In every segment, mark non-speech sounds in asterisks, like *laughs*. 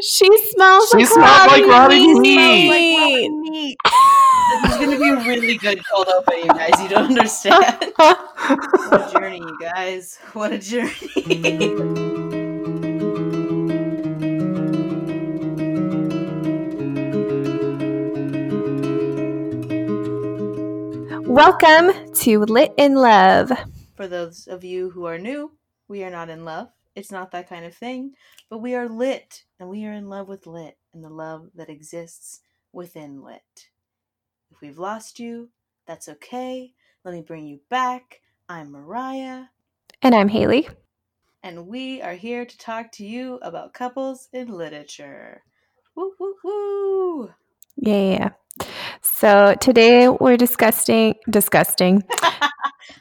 She smells She like smells like rotting meat. meat. *laughs* meat. this is gonna be a really good cold open, you guys. You don't understand. *laughs* what a journey, you guys. What a journey. *laughs* Welcome to Lit in Love. For those of you who are new, we are not in love. It's not that kind of thing, but we are lit, and we are in love with lit and the love that exists within lit. If we've lost you, that's okay. Let me bring you back. I'm Mariah, And I'm Hayley. and we are here to talk to you about couples in literature. Woo woo woo! Yeah. So today we're discussing disgusting. *laughs*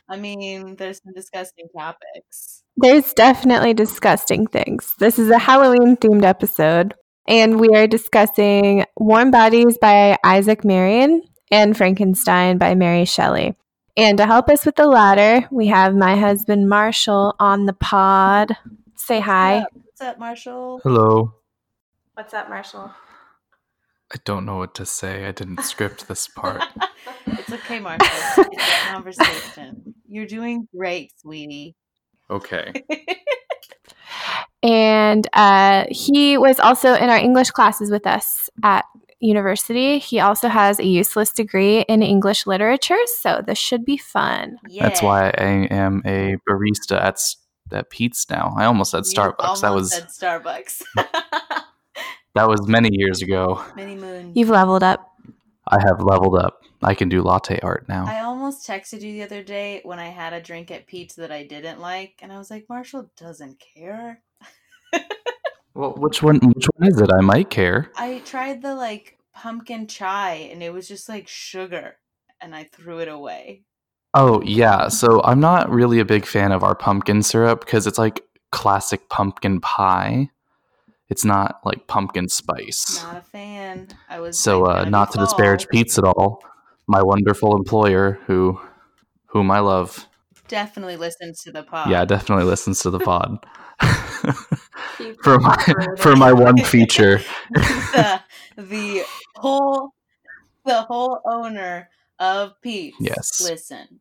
I mean, there's some disgusting topics. There's definitely disgusting things. This is a Halloween themed episode, and we are discussing Warm Bodies by Isaac Marion and Frankenstein by Mary Shelley. And to help us with the latter, we have my husband Marshall on the pod. Say hi. What's up, What's up Marshall? Hello. What's up, Marshall? I don't know what to say. I didn't script this part. *laughs* it's okay, *laughs* Marshall. It's conversation. You're doing great, sweetie. Okay. *laughs* And uh, he was also in our English classes with us at university. He also has a useless degree in English literature, so this should be fun. Yeah. That's why I am a barista at S- at Pete's now. I almost said You Starbucks. That was said Starbucks. *laughs* that was many years ago. Many moon. You've leveled up. I have leveled up. I can do latte art now. I almost texted you the other day when I had a drink at Pete's that I didn't like, and I was like, Marshall doesn't care. well, which one? Which one is it? I might care. I tried the like pumpkin chai, and it was just like sugar, and I threw it away. Oh yeah. So I'm not really a big fan of our pumpkin syrup because it's like classic pumpkin pie. It's not like pumpkin spice. Not a fan. I was So, uh, not to disparage. Pete's at all, my wonderful employer, who, whom I love, Definitely listens to the pod. yeah, definitely listens to the pod. *laughs* for my for my one *laughs* feature, the, the whole the whole owner of Pete's Yes. listens.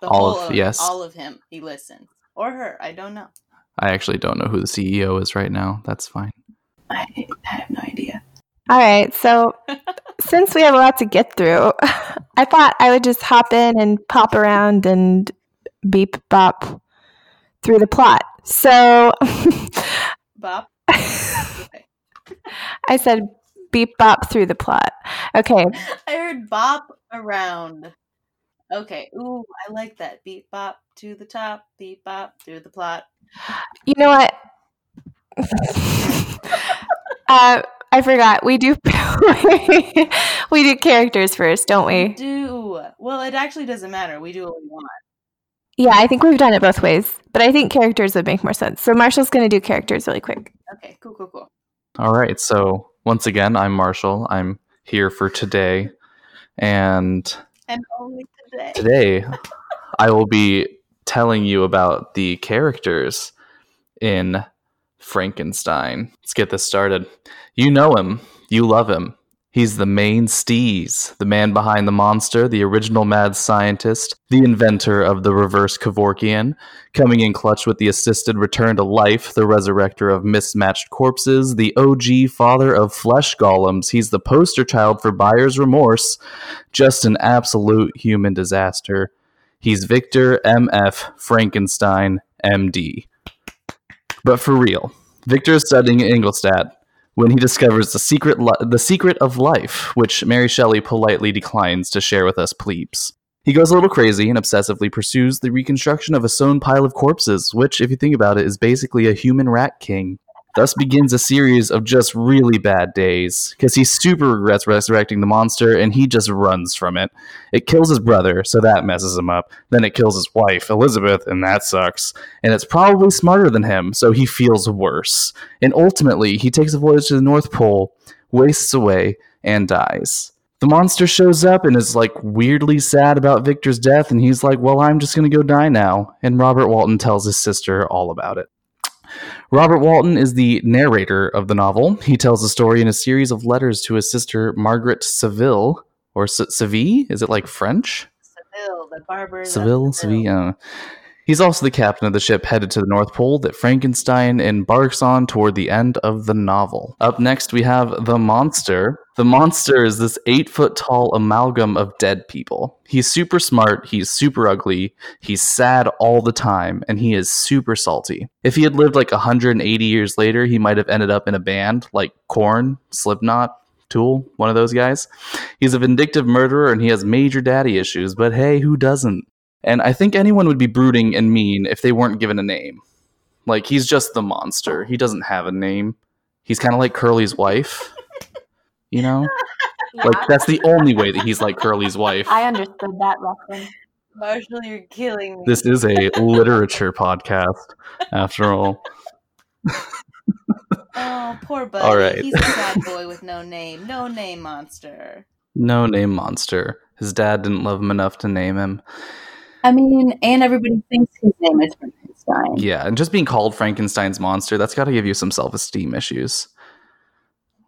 The All whole of- owner, yes. all of him. He listens or her. I don't know. I actually don't know who the CEO is right now. That's fine. I, I have no idea. All right, so *laughs* since we have a lot to get through, *laughs* I thought I would just hop in and pop around and beep bop through the plot. So *laughs* Bop. I said beep bop through the plot. Okay, I heard bop around. Okay. Ooh, I like that. Beep bop to the top. Beep bop through the plot. you know what? uh, I forgot. We do *laughs* we do characters first, don't we? Do well. It actually doesn't matter. We do what we want. Yeah, I think we've done it both ways, but I think characters would make more sense. So Marshall's going to do characters really quick. Okay. Cool. Cool. Cool. All right. So once again, I'm Marshall. I'm here for today, and And only today. today I will be telling you about the characters in Frankenstein. Let's get this started. You know him, you love him. He's the main steez, the man behind the monster, the original mad scientist, the inventor of the reverse Kevorkian, coming in clutch with the assisted return to life, the resurrector of mismatched corpses, the OG father of flesh golems. He's the poster child for buyer's remorse, just an absolute human disaster. He's Victor M.F. Frankenstein, M.D. But for real, Victor is studying at Ingolstadt when he discovers the secret, li- the secret of life, which Mary Shelley politely declines to share with us plebes. He goes a little crazy and obsessively pursues the reconstruction of a sewn pile of corpses, which, if you think about it, is basically a human rat king. Thus begins a series of just really bad days, because he super regrets resurrecting the monster and he just runs from it. It kills his brother, so that messes him up. Then it kills his wife, Elizabeth, and that sucks. And it's probably smarter than him, so he feels worse. And ultimately, he takes a voyage to the North Pole, wastes away, and dies. The monster shows up and is like weirdly sad about Victor's death, and he's like, Well, I'm just gonna go die now. And Robert Walton tells his sister all about it. Robert Walton is the narrator of the novel. He tells the story in a series of letters to his sister Margaret Saville, or Seville? Is it like French? Seville, the barber. of Seville, Seville. He's also the captain of the ship headed to the North Pole that Frankenstein embarks on toward the end of the novel. Up next, we have the monster. The monster is this eight foot tall amalgam of dead people. He's super smart, he's super ugly, he's sad all the time, and he is super salty. If he had lived like 180 years later, he might have ended up in a band like Korn, Slipknot, Tool, one of those guys. He's a vindictive murderer and he has major daddy issues, but hey, who doesn't? And I think anyone would be brooding and mean if they weren't given a name. Like, he's just the monster. He doesn't have a name. He's kind of like Curly's wife. You know? *laughs* Like, that's the only way that he's like Curly's wife. I understood that reference. Marshall, you're killing me. This is a literature podcast, after all. *laughs* Oh, poor buddy. All right. He's a bad boy *laughs* with no name. No name monster. No name monster. His dad didn't love him enough to name him. I mean, and everybody thinks his name is Frankenstein. Yeah, and just being called Frankenstein's monster, that's got to give you some self esteem issues.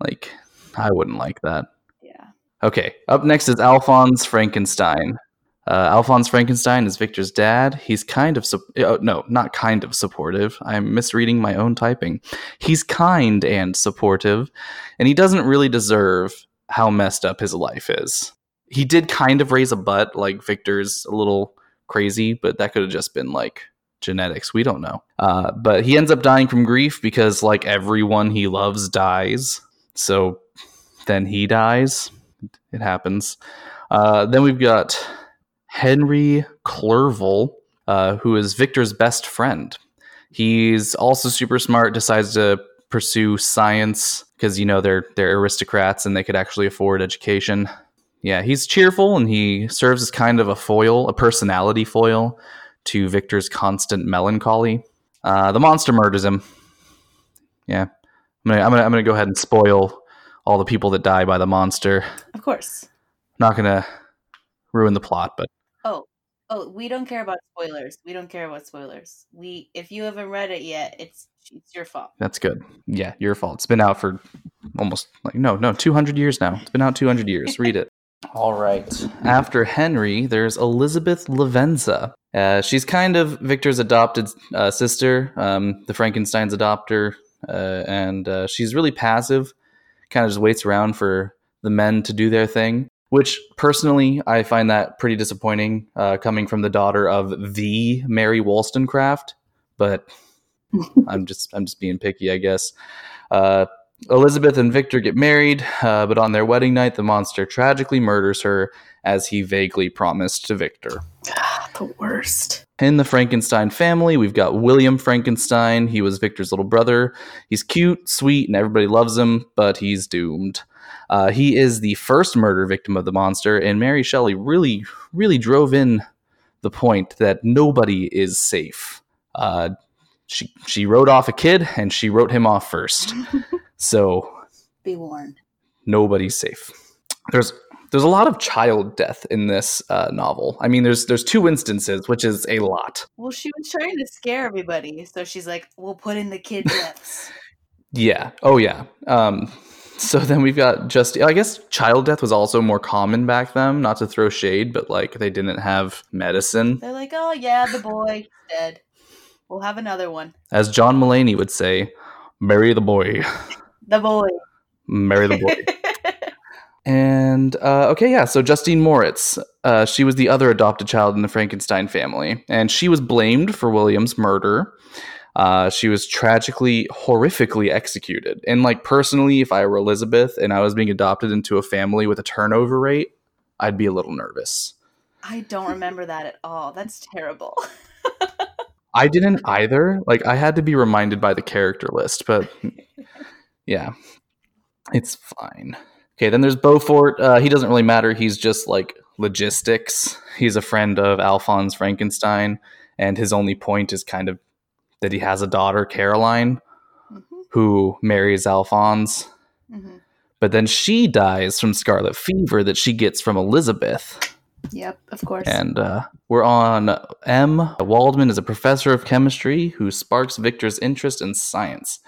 Like, I wouldn't like that. Yeah. Okay, up next is Alphonse Frankenstein. Uh, Alphonse Frankenstein is Victor's dad. He's kind of, sup- uh, no, not kind of supportive. I'm misreading my own typing. He's kind and supportive, and he doesn't really deserve how messed up his life is. He did kind of raise a butt, like Victor's a little crazy, but that could have just been like genetics. We don't know. Uh, but he ends up dying from grief because, like, everyone he loves dies. So then he dies. It happens. Uh, then we've got Henry Clerval, uh, who is Victor's best friend. He's also super smart, decides to pursue science because you know they're they're aristocrats and they could actually afford education. Yeah, he's cheerful and he serves as kind of a foil, a personality foil to Victor's constant melancholy. Uh, the monster murders him. Yeah, I'm gonna, I'm gonna I'm gonna go ahead and spoil all the people that die by the monster. Of course. Not gonna ruin the plot, but Oh, oh, we don't care about spoilers. We don't care about spoilers. We, if you haven't read it yet, it's it's your fault. that's good. Yeah, your fault. It's been out for almost like no, no, 200 years now. It's been out 200 years. Read it. All right. After Henry, there's Elizabeth Lavenza. Uh, she's kind of Victor's adopted uh, sister, um, the Frankenstein's adopter, uh, and uh, she's really passive. Kind of just waits around for the men to do their thing. Which personally, I find that pretty disappointing, uh, coming from the daughter of the Mary Wollstonecraft. But *laughs* I'm just I'm just being picky, I guess. Elizabeth and Victor get married, uh, but on their wedding night, the monster tragically murders her as he vaguely promised to Victor. The worst. In the Frankenstein family, we've got William Frankenstein. He was Victor's little brother. He's cute, sweet, and everybody loves him, but he's doomed. Uh, he is the first murder victim of the monster, and Mary Shelley really, really drove in the point that nobody is safe. Uh, she she wrote off a kid, and she wrote him off first. *laughs* so Be warned. nobody's safe. There's there's a lot of child death in this uh, novel. I mean, there's there's two instances, which is a lot. Well, she was trying to scare everybody, so she's like, "We'll put in the kid *laughs* deaths." Yeah. Oh yeah. Um, so *laughs* then we've got just I guess child death was also more common back then. Not to throw shade, but like they didn't have medicine, They're like, "Oh yeah, the boy dead. We'll have another one. as John Mulaney would say, "Marry the boy, *laughs* The boy." marry the boy." *laughs* And uh, okay, yeah. So Justine Moritz, uh, she was the other adopted child in the Frankenstein family, and she was blamed for William's murder. Uh, she was tragically, horrifically executed. And like personally, if I were Elizabeth and I was being adopted into a family with a turnover rate, I'd be a little nervous. I don't remember that at all. That's terrible. *laughs* I didn't either. Like I had to be reminded by the character list, but yeah, it's fine. Okay, then there's Beaufort. Uh, he doesn't really matter. He's just like logistics. He's a friend of Alphonse Frankenstein, and his only point is kind of that he has a daughter, Caroline, Mhm, who marries Alphonse. mhm. But then she dies from scarlet fever that she gets from Elizabeth. Yep, of course. And uh, we're on M. Waldman is a professor of chemistry who sparks Victor's interest in science.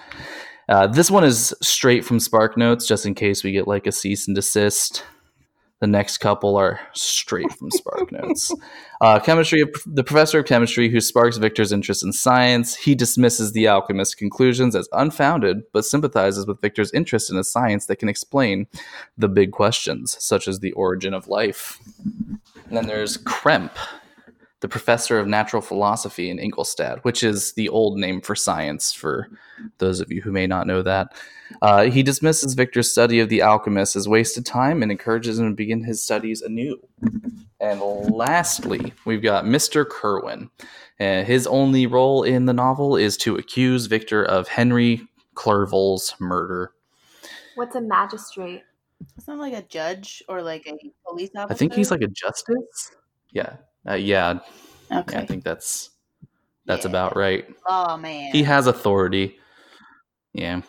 Uh, this one is straight from Spark Notes, just in case we get like a cease and desist. The next couple are straight from Spark *laughs* Notes. Uh, chemistry, the professor of chemistry who sparks Victor's interest in science. He dismisses the alchemist's conclusions as unfounded, but sympathizes with Victor's interest in a science that can explain the big questions, such as the origin of life. And then there's Krempe, the professor of natural philosophy in Ingolstadt, which is the old name for science, for those of you who may not know that. Uh, he dismisses Victor's study of the alchemist as wasted time and encourages him to begin his studies anew. And lastly, we've got Mr. Kirwin. Uh, his only role in the novel is to accuse Victor of Henry Clerval's murder. What's a magistrate? It's not like a judge or like a police officer. I think he's like a justice. Yeah, uh, yeah, okay. I think that's that's Yeah. about right. Oh man, He has authority. Yeah.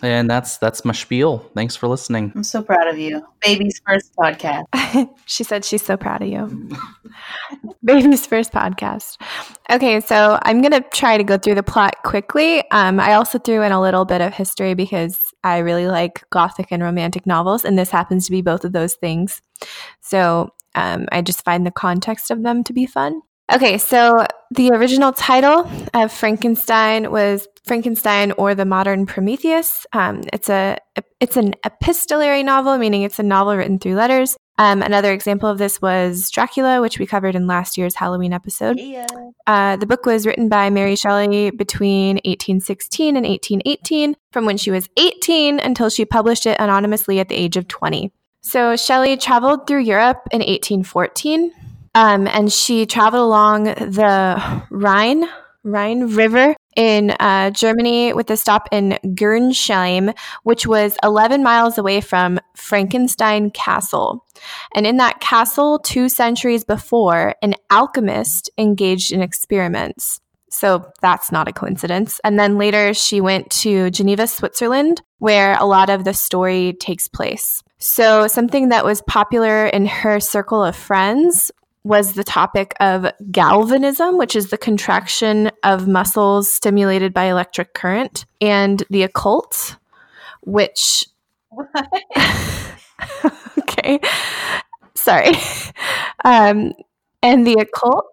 And that's that's my spiel. Thanks for listening. I'm so proud of you, baby's first podcast. *laughs* she said she's so proud of you. *laughs* Baby's first podcast. Okay, so I'm going to try to go through the plot quickly. Um, I also threw in a little bit of history because I really like gothic and romantic novels, and this happens to be both of those things. So um, I just find the context of them to be fun. Okay, so the original title of Frankenstein was Frankenstein or the Modern Prometheus. Um, it's a it's an epistolary novel, meaning it's a novel written through letters. Um, another example of this was Dracula, which we covered in last year's Halloween episode. Yeah. Uh, the book was written by Mary Shelley between 1816 and 1818, from when she was 18 until she published it anonymously at the age of 20. So Shelley traveled through Europe in 1814, um, and she traveled along the Rhine, Rhine River in uh, Germany with a stop in Gernsheim, which was 11 miles away from Frankenstein Castle. And in that castle, two centuries before, an alchemist engaged in experiments. So that's not a coincidence. And then later, she went to Geneva, Switzerland, where a lot of the story takes place. So, something that was popular in her circle of friends was the topic of galvanism, which is the contraction of muscles stimulated by electric current, and the occult, which *laughs* okay. Sorry. Um, and the occult.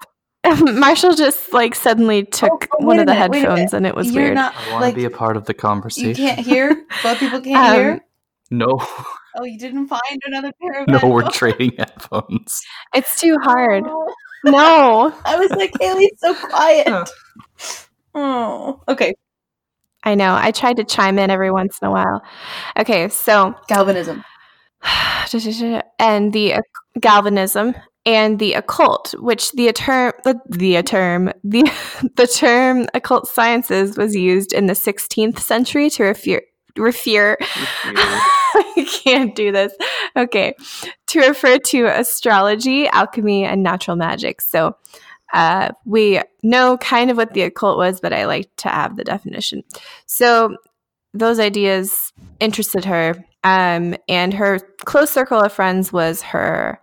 *laughs* Marshall just like suddenly took oh, one of the minute, headphones and it was You're weird. not I want like to be a part of the conversation. you can't hear. *laughs* Both people can't Um, hear. No, Oh, you didn't find another pair of *laughs* no, we're trading headphones. *laughs* It's too hard. Oh. *laughs* No. I was like, Hayley's so quiet. oh, okay. I know. I tried to chime in every once in a while. Okay, so Galvanism. *sighs* and the occ- galvanism and the occult, which the term the, the term the the term occult sciences was used in the 16th century to refer refer *laughs* I can't do this. Okay. To refer to astrology, alchemy, and natural magic. So uh, we know kind of what the occult was, but I like to have the definition. So those ideas interested her. Um, and her close circle of friends was her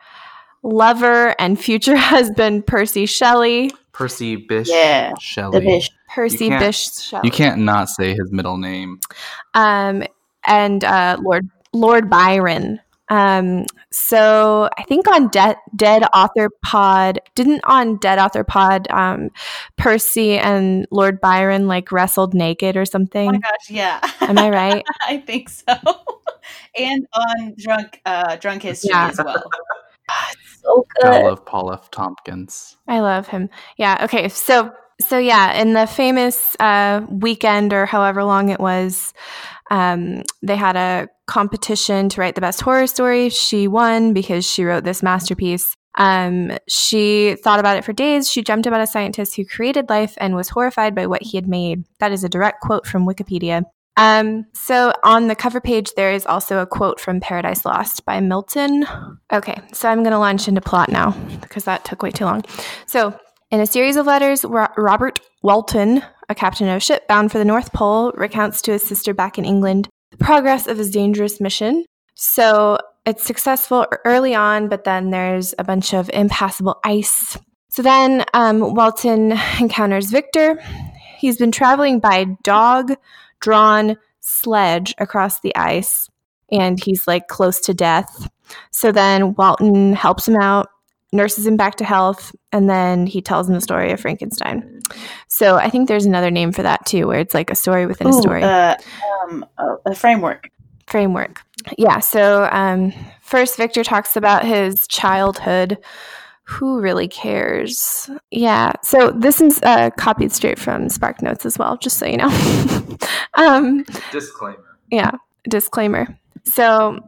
lover and future *laughs* husband, Percy Shelley. Percy Bysshe Yeah, Shelley. The fish. Percy can't- Bysshe Shelley. You can't not say his middle name. um, and uh, Lord Lord Byron. Um, so I think on De- Dead Author Pod, didn't on Dead Author Pod, um, Percy and Lord Byron like wrestled naked or something. Oh my gosh, yeah. Am I right? *laughs* I think so. *laughs* and on drunk uh drunk history Yeah. as well. *laughs* So good. I love Paul F. Tompkins. I love him. Yeah. Okay. So so yeah, in the famous uh, weekend or however long it was, um, they had a competition to write the best horror story. She won because she wrote this masterpiece. Um, she thought about it for days. She dreamt about a scientist who created life and was horrified by what he had made. That is a direct quote from Wikipedia. Um, so on the cover page, there is also a quote from Paradise Lost by Milton. Okay, so I'm going to launch into plot now because that took way too long. So, in a series of letters, Ro- Robert Walton, a captain of a ship bound for the North Pole, recounts to his sister back in England the progress of his dangerous mission. So, it's successful early on, but then there's a bunch of impassable ice. So then um, Walton encounters Victor. He's been traveling by dog drawn sledge across the ice, and he's like close to death. So then Walton helps him out, nurses him back to health, and then he tells him the story of Frankenstein. So I think there's another name for that too, where it's like a story within a story uh, um, a framework. framework. Yeah. So um, first, Victor talks about his childhood. Who really cares? Yeah. So this is uh, copied straight from Spark Notes as well, just so you know. *laughs* um, Disclaimer. yeah. Disclaimer. So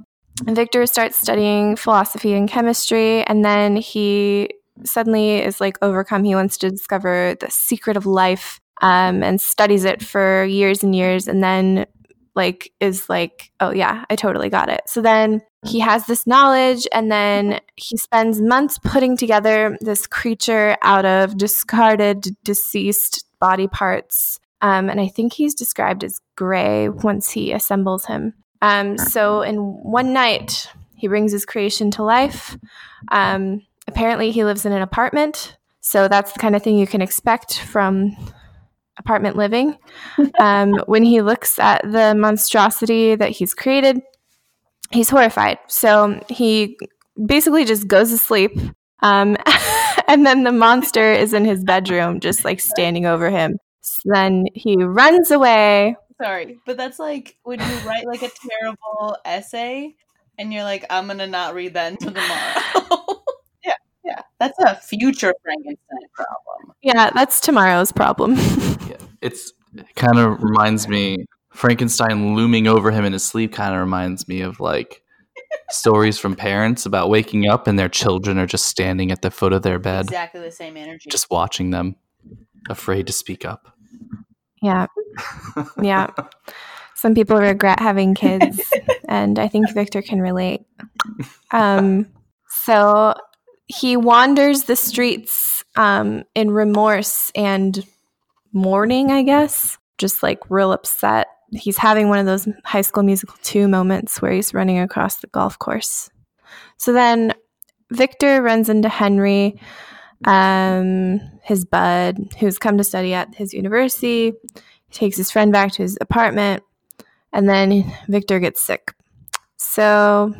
Victor starts studying philosophy and chemistry, and then he suddenly is like overcome. He wants to discover the secret of life um, and studies it for years and years, and then like is like, oh yeah, I totally got it. So then he has this knowledge, and then he spends months putting together this creature out of discarded, deceased body parts. Um, and I think he's described as gray once he assembles him. Um, so in one night, he brings his creation to life. Um, apparently, he lives in an apartment. So that's the kind of thing you can expect from apartment living. *laughs* Um, when he looks at the monstrosity that he's created, he's horrified. So he basically just goes to sleep. Um, *laughs* and then the monster is in his bedroom, just like standing over him. So then he runs away. Sorry, but that's like when you write like a terrible essay and you're like, I'm gonna not read that until tomorrow. *laughs* Yeah, that's a future Frankenstein problem. Yeah, that's tomorrow's problem. *laughs* Yeah. It's it kind of reminds me Frankenstein looming over him in his sleep kind of reminds me of like stories from parents about waking up and their children are just standing at the foot of their bed, exactly the same energy. just watching them, afraid to speak up. yeah. *laughs* Yeah. Some people regret having kids, *laughs* and I think Victor can relate. Um, so he wanders the streets um, in remorse and mourning, I guess, just like real upset. He's having one of those high school musical 2 moments where he's running across the golf course. So then Victor runs into Henry, um, his bud, who's come to study at his university. He takes his friend back to his apartment, and then Victor gets sick. So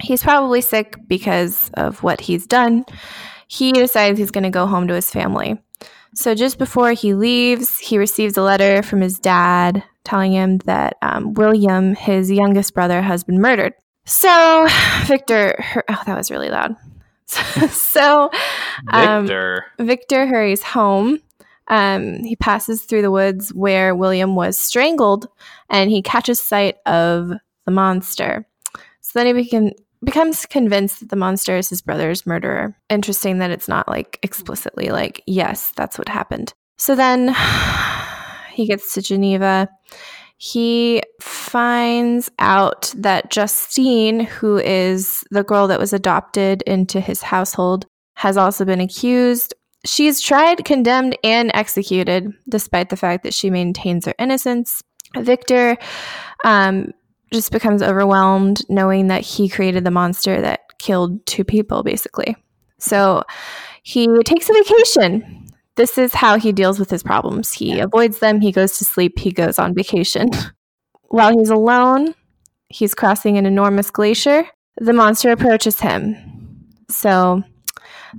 he's probably sick because of what he's done. He decides he's going to go home to his family. So just before he leaves, he receives a letter from his dad telling him that um, William, his youngest brother, has been murdered. So *sighs* Victor, hur- oh, that was really loud. *laughs* so um, Victor. Victor hurries home. Um, he passes through the woods where William was strangled, and he catches sight of the monster. So then he became, becomes convinced that the monster is his brother's murderer. Interesting that it's not like explicitly like, yes, that's what happened. So then *sighs* he gets to Geneva. He finds out that Justine, who is the girl that was adopted into his household, has also been accused. She's tried, condemned, and executed, despite the fact that she maintains her innocence. Victor um, just becomes overwhelmed knowing that he created the monster that killed two people, basically. So he takes a vacation. This is how he deals with his problems. He avoids them, he goes to sleep, he goes on vacation. *laughs* While he's alone, he's crossing an enormous glacier. The monster approaches him. So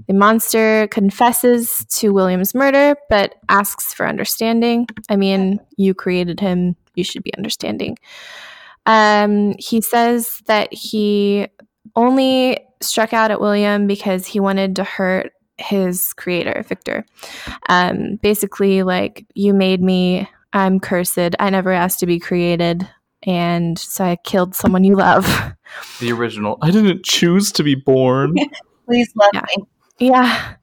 the monster confesses to William's murder, but asks for understanding. I mean, you created him, you should be understanding. Um, he says that he only struck out at William because he wanted to hurt his creator, Victor. Um, basically, like, you made me, I'm cursed, I never asked to be created, and so I killed someone you love. *laughs* The original. I didn't choose to be born. *laughs* Please love Yeah. me. Yeah.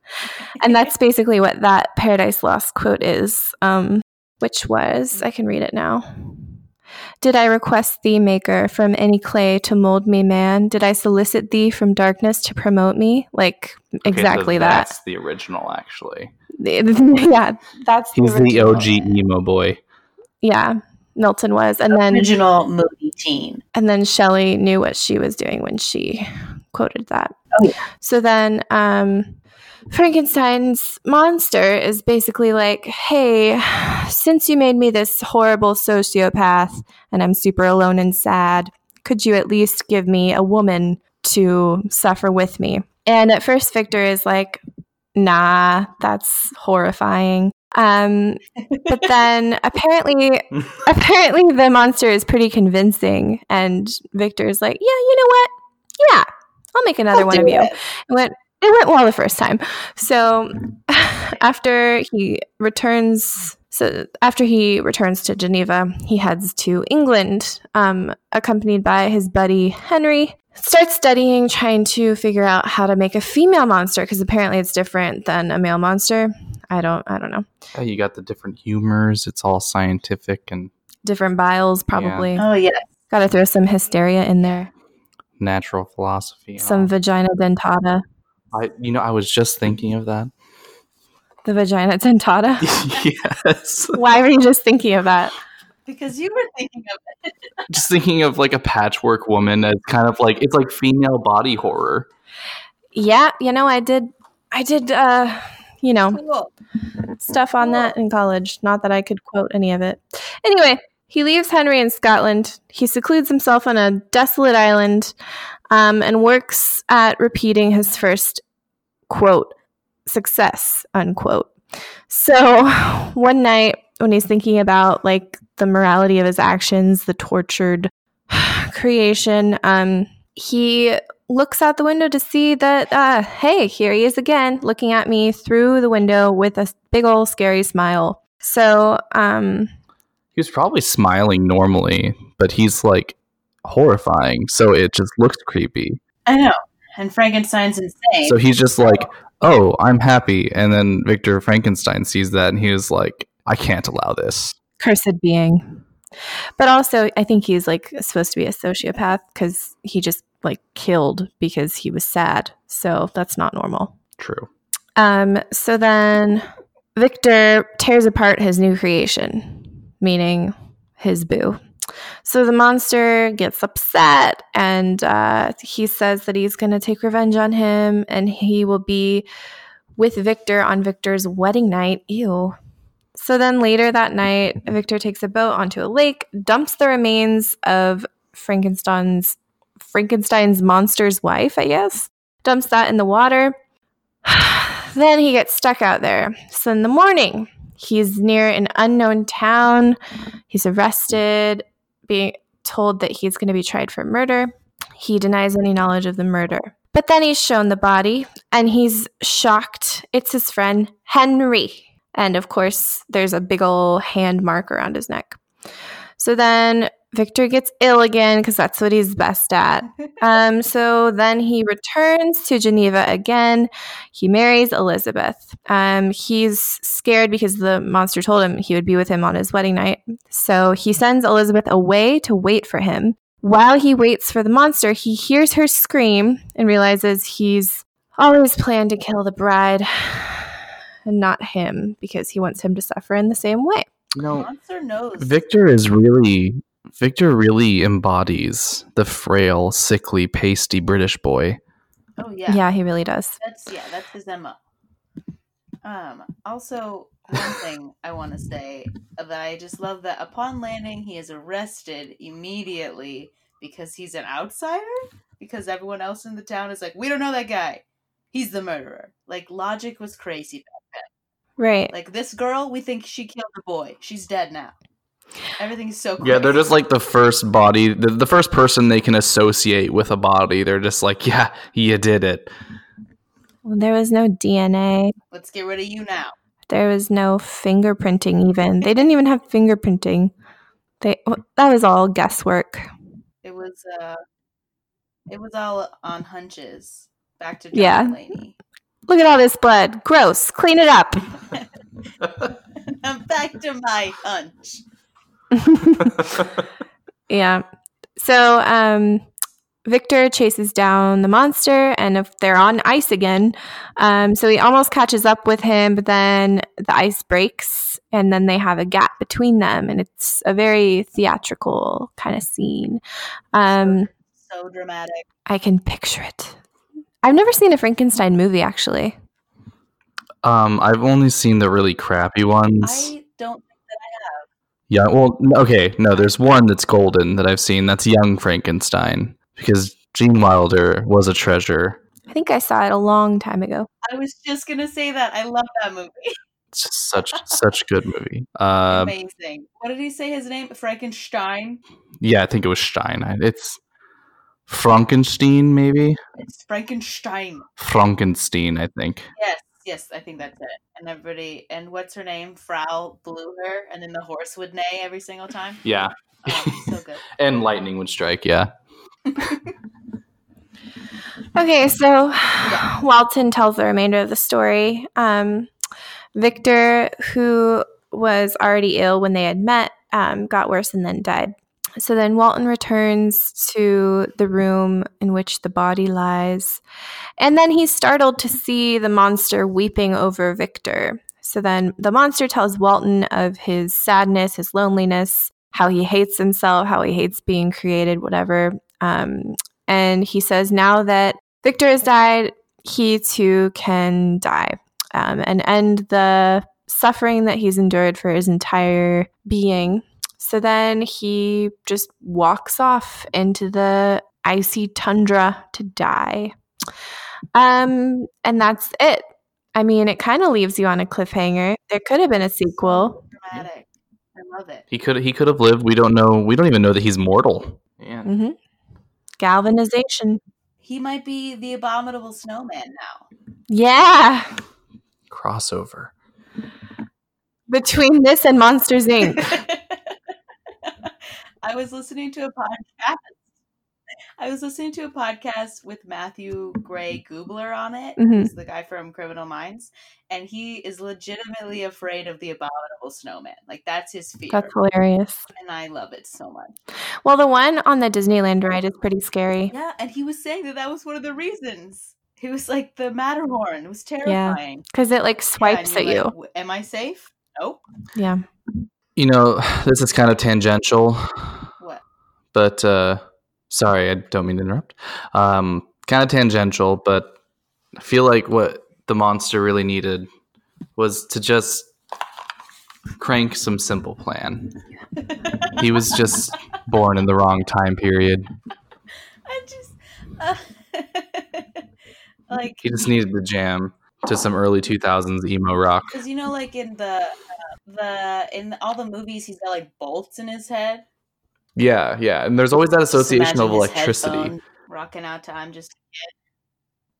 And that's basically what that Paradise Lost quote is, um, which was, I can read it now. Did I request thee, Maker, from any clay to mold me, man? Did I solicit thee from darkness to promote me? Like, Okay, so exactly that. That's the original, actually. *laughs* yeah, that's He's the original. OG emo boy. Yeah, Milton was. And then Original movie. 18. And then Shelley knew what she was doing when she quoted that. Oh, yeah. So then um, Frankenstein's monster is basically like, hey, since you made me this horrible sociopath and I'm super alone and sad, could you at least give me a woman to suffer with me? And at first, Victor is like, nah, that's horrifying. Um, but *laughs* then apparently, *laughs* apparently the monster is pretty convincing, and Victor's like, yeah, you know what? Yeah, I'll make another I'll one of you. it. It went it went well the first time. So *laughs* after he returns so after he returns to Geneva, he heads to England, um, accompanied by his buddy Henry. Starts studying, trying to figure out how to make a female monster because apparently it's different than a male monster. I don't, I don't know. Yeah, you got the different humors. It's all scientific and Different biles, probably. Oh, yeah. Got to throw some hysteria in there. natural philosophy. Some all. vagina dentata. I, you know, I was just thinking of that. The vagina dentata. *laughs* yes, Why were you just thinking of that? Because you were thinking of it. *laughs* just thinking of like a patchwork woman as kind of like it's like female body horror. Yeah, you know, I did, I did, uh, you know, Cool. stuff on that in college. Not that I could quote any of it. Anyway, he leaves Henry in Scotland. He secludes himself on a desolate island um, and works at repeating his first quote success unquote. So *laughs* one night when he's thinking about like the morality of his actions, the tortured *sighs* creation, um, he looks out the window to see that uh, hey, here he is again, looking at me through the window with a big old scary smile. So um, He was probably smiling normally, but he's like horrifying, so it just looks creepy. I know. And Frankenstein's insane. So he's just like, "Oh, I'm happy," and then Victor Frankenstein sees that, and he was like, "I can't allow this." cursed being. But also, I think he's like supposed to be a sociopath because he just like killed because he was sad. So that's not normal. True. Um, so then Victor tears apart his new creation, meaning his boo. So the monster gets upset and uh, he says that he's going to take revenge on him and he will be with Victor on Victor's wedding night. Ew. So then later that night, Victor takes a boat onto a lake, dumps the remains of Frankenstein's Frankenstein's monster's wife, I guess. Dumps that in the water. *sighs* then he gets stuck out there. So in the morning, he's near an unknown town. He's arrested, being told that he's going to be tried for murder. He denies any knowledge of the murder. But then he's shown the body and he's shocked. It's his friend Henry. And of course, there's a big old hand mark around his neck. So then Victor gets ill again because that's what he's best at. *laughs* Um, so then he returns to Geneva again. He marries Elizabeth. Um, he's scared because the monster told him he would be with him on his wedding night. So he sends Elizabeth away to wait for him. While he waits for the monster, he hears her scream and realizes he's always planned to kill the bride *sighs* and not him because he wants him to suffer in the same way. You know, Monster knows. Victor is really Victor really embodies the frail, sickly, pasty British boy. Oh yeah. Yeah, he really does. That's yeah, that's his MO. Um also one thing I want to say that I just love that upon landing he is arrested immediately because he's an outsider because everyone else in the town is like we don't know that guy. He's the murderer. Like logic was crazy. Right. Like this girl, we think she killed the boy. She's dead now. Everything's so crazy. Yeah, they're just like the first body, the, the first person they can associate with a body. They're just like, yeah, you did it. Well, there was no DNA. Let's get rid of you now. There was no fingerprinting even. They didn't even have fingerprinting. They that was all guesswork. It was uh it was all on hunches. Back to John Yeah. Mulaney. Look at all this blood. Gross. Clean it up. *laughs* I'm back to my hunch. *laughs* yeah. So um Victor chases down the monster, and if they're on ice again, um, so he almost catches up with him, but then the ice breaks, and then they have a gap between them, and it's a very theatrical kind of scene. Um, So dramatic. I can picture it. I've never seen a Frankenstein movie, actually. Um, I've only seen the really crappy ones. I don't think that I Yeah, well, okay, no, there's one that's golden that I've seen. That's Young Frankenstein because Gene Wilder was a treasure. I think I saw it a long time ago. I was just gonna say that. I love that movie. *laughs* It's just such such good movie. Uh, Amazing. What did he say his name? Frankenstein? yeah, I think it was Stein. It's Frankenstein, maybe It's Frankenstein. Frankenstein. I think. Yes, yes, I think that's it. And everybody and what's her name? Frau blew her and then the horse would neigh every single time. Yeah, Oh, so good. *laughs* and lightning would strike. Yeah. *laughs* Okay, so *sighs* Walton tells the remainder of the story. Um, Victor, who was already ill when they had met, um, got worse and then died. So then Walton returns to the room in which the body lies, and then he's startled to see the monster weeping over Victor. So then the monster tells Walton of his sadness, his loneliness, how he hates himself, how he hates being created, whatever. Um, and he says now that Victor has died, he too can die um, and end the suffering that he's endured for his entire being. So then he just walks off into the icy tundra to die. Um, and that's it. I mean, it kind of leaves you on a cliffhanger. There could have been a sequel. Dramatic. I love it. He could he could have lived. We don't know. We don't even know that he's mortal. Yeah. hmm Galvanization. He might be the abominable snowman now. Yeah. Crossover. Between this and Monsters Inc. *laughs* I was listening to a podcast. I was listening to a podcast with Matthew Gray Gubler on it. Mhm. He's the guy from Criminal Minds, and he is legitimately afraid of the abominable snowman. Like that's his fear, That's hilarious. and I love it so much. Well, the one on the Disneyland ride is pretty scary. Yeah, and he was saying that that was one of the reasons. He was like the Matterhorn. It was terrifying. Because it like swipes and at you're you. Am I safe? Nope. Yeah. You know, *sighs* this is kind of tangential, What? but uh, sorry, I don't mean to interrupt. Um, kind of tangential, but I feel like what the monster really needed was to just crank some Simple Plan. *laughs* He was just born in the wrong time period. I just uh, *laughs* like He just needed the jam to some early 2000s emo rock. because you know, like in the the in all the movies, he's got like bolts in his head. Yeah, yeah. And there's always that association of electricity. rocking out to "I'm just."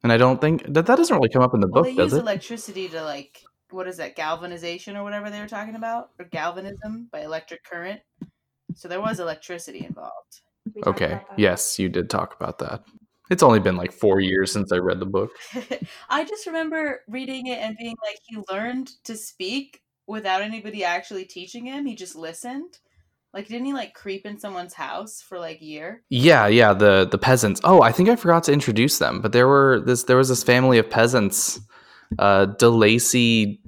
And I don't think that that doesn't really come up in the Well, book, they does use it? electricity to like what is that galvanization or whatever they were talking about or galvanism by electric current. So there was electricity involved. Okay. Yes, you did talk about that. It's only been like four years since I read the book. *laughs* I just remember reading it and being like, he learned to speak without anybody actually teaching him. He just listened. Like, didn't he like creep in someone's house for like a year? Yeah, yeah. The the peasants. Oh, I think I forgot to introduce them. But there were this. There was this family of peasants. Uh, De Lacey.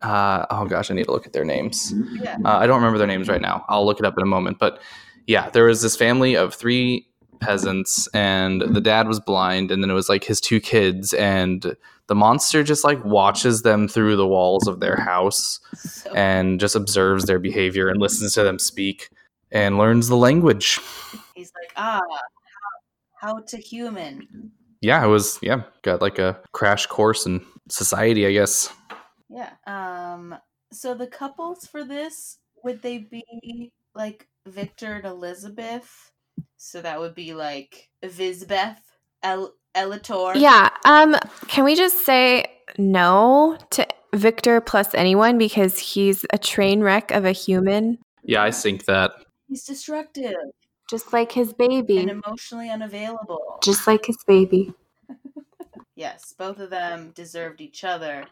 Uh, oh gosh, I need to look at their names. Yeah. Uh, I don't remember their names right now. I'll look it up in a moment. But yeah, there was this family of three peasants, and the dad was blind, and then it was like his two kids, and the monster just like watches them through the walls of their house So, and just observes their behavior and listens to them speak and learns the language. he's like, ah, how, how to human. Yeah, it was yeah, got like a crash course in society, I guess. Yeah. Um. So the couples for this would they be like Victor and Elizabeth? So that would be like Visbeth, El Elator. Yeah. Um, can we just say no to Victor plus anyone because he's a train wreck of a human, Yeah, I think that. He's destructive just like his baby. and emotionally unavailable. Just like his baby. *laughs* Yes, both of them deserved each other.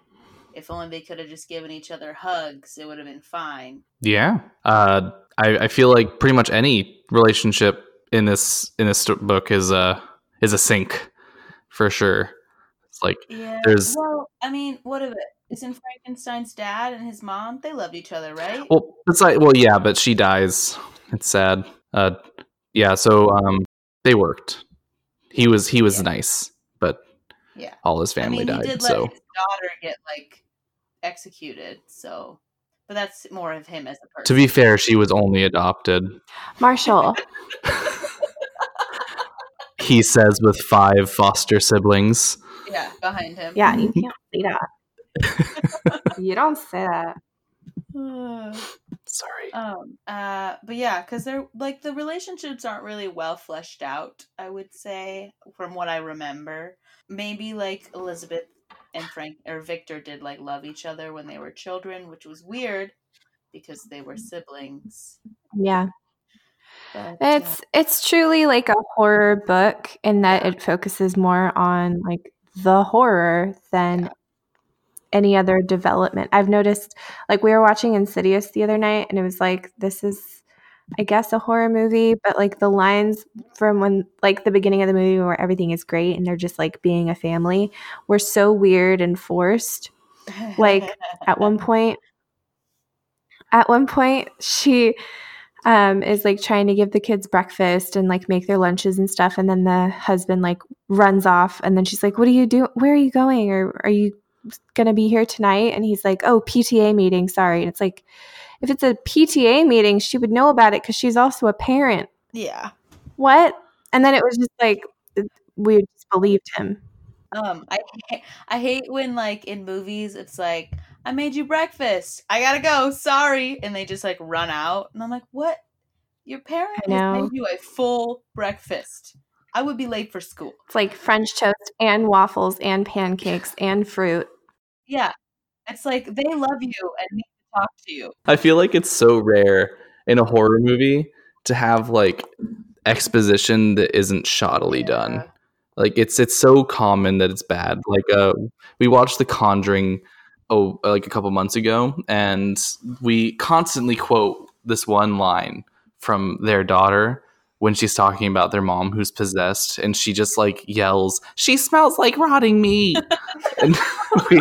If only they could have just given each other hugs, it would have been fine. Yeah. Uh I, I feel like pretty much any relationship in this in this book is uh is a sink for sure. It's like Yeah. There's- well, I mean, what of it? Isn't Frankenstein's dad and his mom? They loved each other, right? well, it's like well, yeah, but she dies. It's sad. Uh, yeah. So um, they worked. He was he was Yeah. nice, but yeah. all his I family mean, died. he did let so his daughter get like executed. So, but that's more of him as a person. to be fair, she was only adopted. Marshall, *laughs* He says with five foster siblings. yeah, behind him. yeah, you can't say that. *laughs* you don't say that. *sighs* Sorry. um. Uh. But yeah, because they're like the relationships aren't really well fleshed out. I would say, from what I remember, maybe like Elizabeth and Frank or Victor did like love each other when they were children, which was weird because they were siblings. Yeah. But, It's it's truly like a horror book in that it focuses more on like the horror than Yeah. any other development. I've noticed like we were watching Insidious the other night and it was like this is I guess a horror movie, but like the lines from when like the beginning of the movie where everything is great and they're just like being a family were so weird and forced. like, *laughs* at one point at one point she um is like trying to give the kids breakfast and like make their lunches and stuff. And then the husband like runs off and then she's like what are you doing? Where are you going? Or are you gonna be here tonight? And he's like oh pta meeting. Sorry. And it's like if it's a pta meeting she would know about it because she's also a parent. Yeah. what? And then it was just like we just believed him. Um, I I hate when like in movies it's like I made you breakfast. I gotta go. Sorry, and they just like run out, and I'm like, what? Your parents I made you a full breakfast. I would be late for school. it's like french toast and waffles and pancakes *laughs* and fruit Yeah, it's like they love you and need to talk to you. I feel like it's so rare in a horror movie to have like exposition that isn't shoddily done. Like it's it's so common that it's bad. Like uh we watched The Conjuring oh like a couple months ago and we constantly quote this one line from their daughter when she's talking about their mom who's possessed and she just like yells, "She smells like rotting meat." *laughs* and we,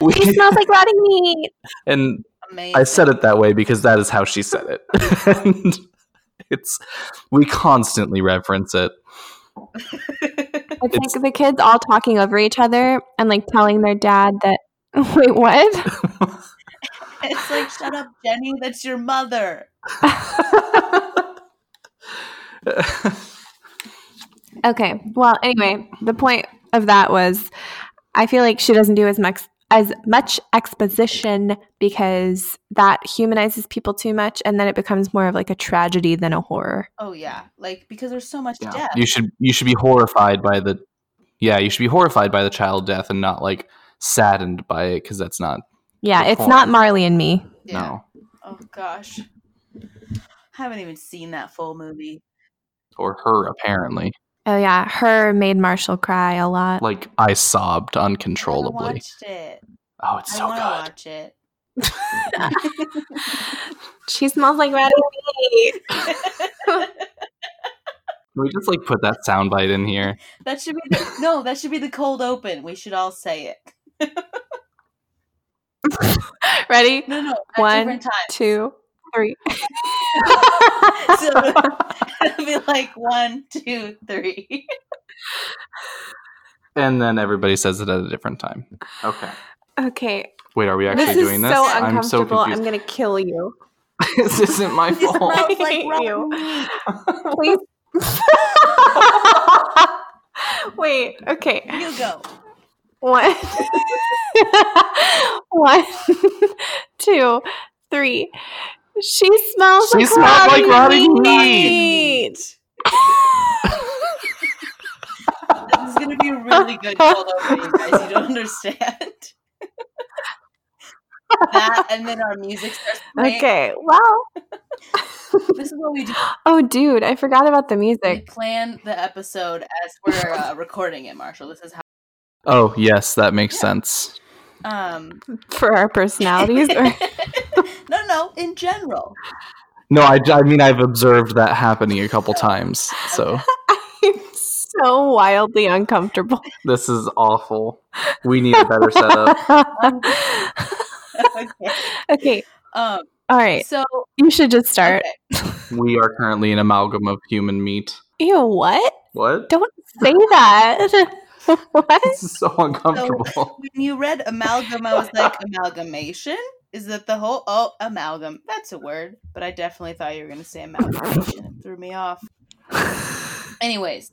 we it smells like rotting meat and Amazing. I said it that way because that is how she said it. *laughs* and it's we constantly reference it. *laughs* It's, It's- like the kids all talking over each other and like telling their dad that. *laughs* Wait, what? *laughs* it's like, shut up, Jenny. That's your mother. *laughs* okay. Well, anyway, the point of that was, I feel like she doesn't do as much as much exposition because that humanizes people too much, and then it becomes more of like a tragedy than a horror. Oh yeah, like because there's so much Yeah. death. You should you should be horrified by the yeah, you should be horrified by the child death and not like saddened by it because that's not Yeah, The it's not. Marley and me. Yeah. no. Oh gosh, I haven't even seen that full movie. Or her apparently. Oh yeah, her made Marshall cry a lot. Like I sobbed I uncontrollably. watched it. Oh, it's I so want to good. watch it. *laughs* she smells like rotting. *laughs* Can we just like put that soundbite in here? *laughs* that should be the, no. That should be the cold open. We should all say it. Ready? No, no. One. Two, three. *laughs* *laughs* So it'll be like one, two, three. And then everybody says it at a different time. Okay. okay. Wait, are we actually this doing is this? so I'm so uncomfortable. I'm, gonna kill you. *laughs* this isn't my It fault. smells like hate rotten you. Please. Wait. Okay. You go. One. One, two, three. She smells She like smells like rotting rotting meat. This is gonna be a really good *laughs* cold open, you guys. You don't understand. that and then our music starts playing. Okay. Well. This is what we do. Oh, dude, I forgot about the music. We music. plan the episode as we're uh, recording it, Marshall. This is how. Oh, yes, that makes Yeah. sense. Um. For our personalities, or *laughs* no, no. In general, No, I, I mean I've observed that happening a couple times. So *laughs* I'm so wildly uncomfortable. This is awful. We need a better setup. okay. *laughs* *laughs* okay. Um. All right. So You should just start. okay. We are currently an amalgam of human meat. Ew, what? What? Don't say that. what? This is so uncomfortable. when you read amalgam, I was like amalgamation. Is that the whole? Oh, amalgam. That's a word, but I definitely thought you were going to say amalgamation. It threw me off. *sighs* Anyways,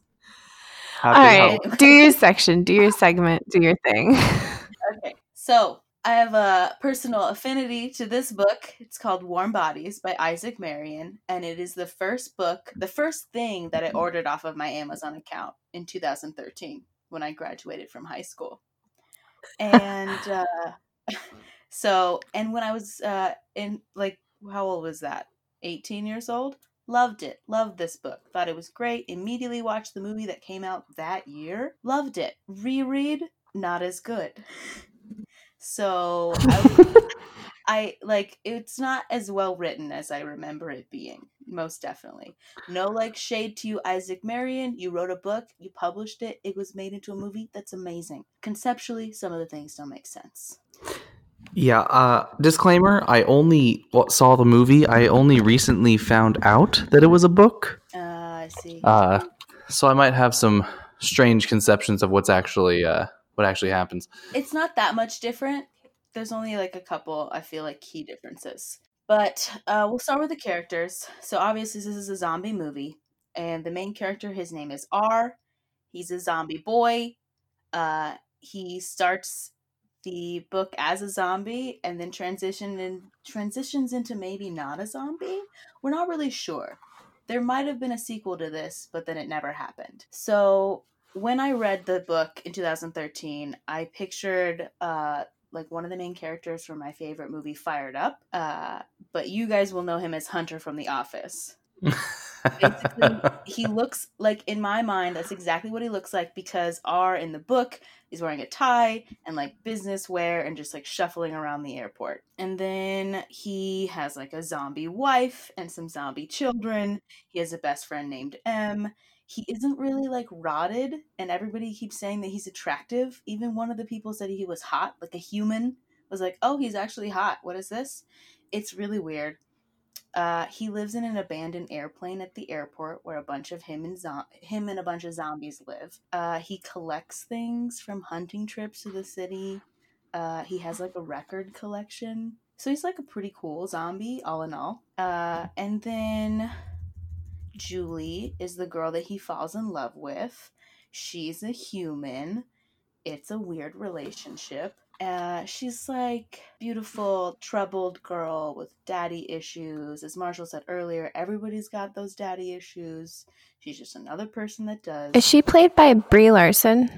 Happy All right. Halloween. Do your section. Do your segment. Do your thing. *laughs* okay. So I have a personal affinity to this book. It's called Warm Bodies by Isaac Marion, and it is the first book, the first thing that I ordered off of my Amazon account in 2013 when I graduated from high school. And uh, *laughs* so, and when I was uh, in like, how old was that? 18 years old. Loved it. Loved this book. Thought it was great. Immediately watched the movie that came out that year. Loved it. Reread, not as good. So I, *laughs* I like it's not as well written as I remember it being. Most definitely. No like shade to you, Isaac Marion. You wrote a book, you published it, it was made into a movie. That's amazing. Conceptually, some of the things don't make sense. Yeah, uh, disclaimer I only saw the movie. I only recently found out that it was a book. Uh, I see. Uh, so I might have some strange conceptions of what's actually uh, what actually happens. it's not that much different. There's only like a couple, I feel like, key differences. But uh, we'll start with the characters. So, obviously, this is a zombie movie. And the main character, his name is R. He's a zombie boy. Uh, he starts the book as a zombie and then transition in, transitions into maybe not a zombie. We're not really sure. There might have been a sequel to this, but then it never happened. So, when I read the book in 2013, I pictured uh like one of the main characters from my favorite movie Fired Up. Uh but you guys will know him as Hunter from The Office. Basically, *laughs* he looks like in my mind that's exactly what he looks like because R in the book is wearing a tie and like business wear and just like shuffling around the airport. And then he has like a zombie wife and some zombie children. He has a best friend named M. He isn't really like rotted and everybody keeps saying that he's attractive. Even one of the people said he was hot, like a human was like, "Oh, he's actually hot. What is this?" It's really weird. Uh, he lives in an abandoned airplane at the airport where a bunch of him and zo- him and a bunch of zombies live. Uh, he collects things from hunting trips to the city. Uh, he has like a record collection, so he's like a pretty cool zombie, all in all. Uh, and then Julie is the girl that he falls in love with. She's a human. It's a weird relationship. Uh, she's like beautiful, troubled girl with daddy issues. As Marshall said earlier, everybody's got those daddy issues. She's just another person that does. Is she played by Brie Larson?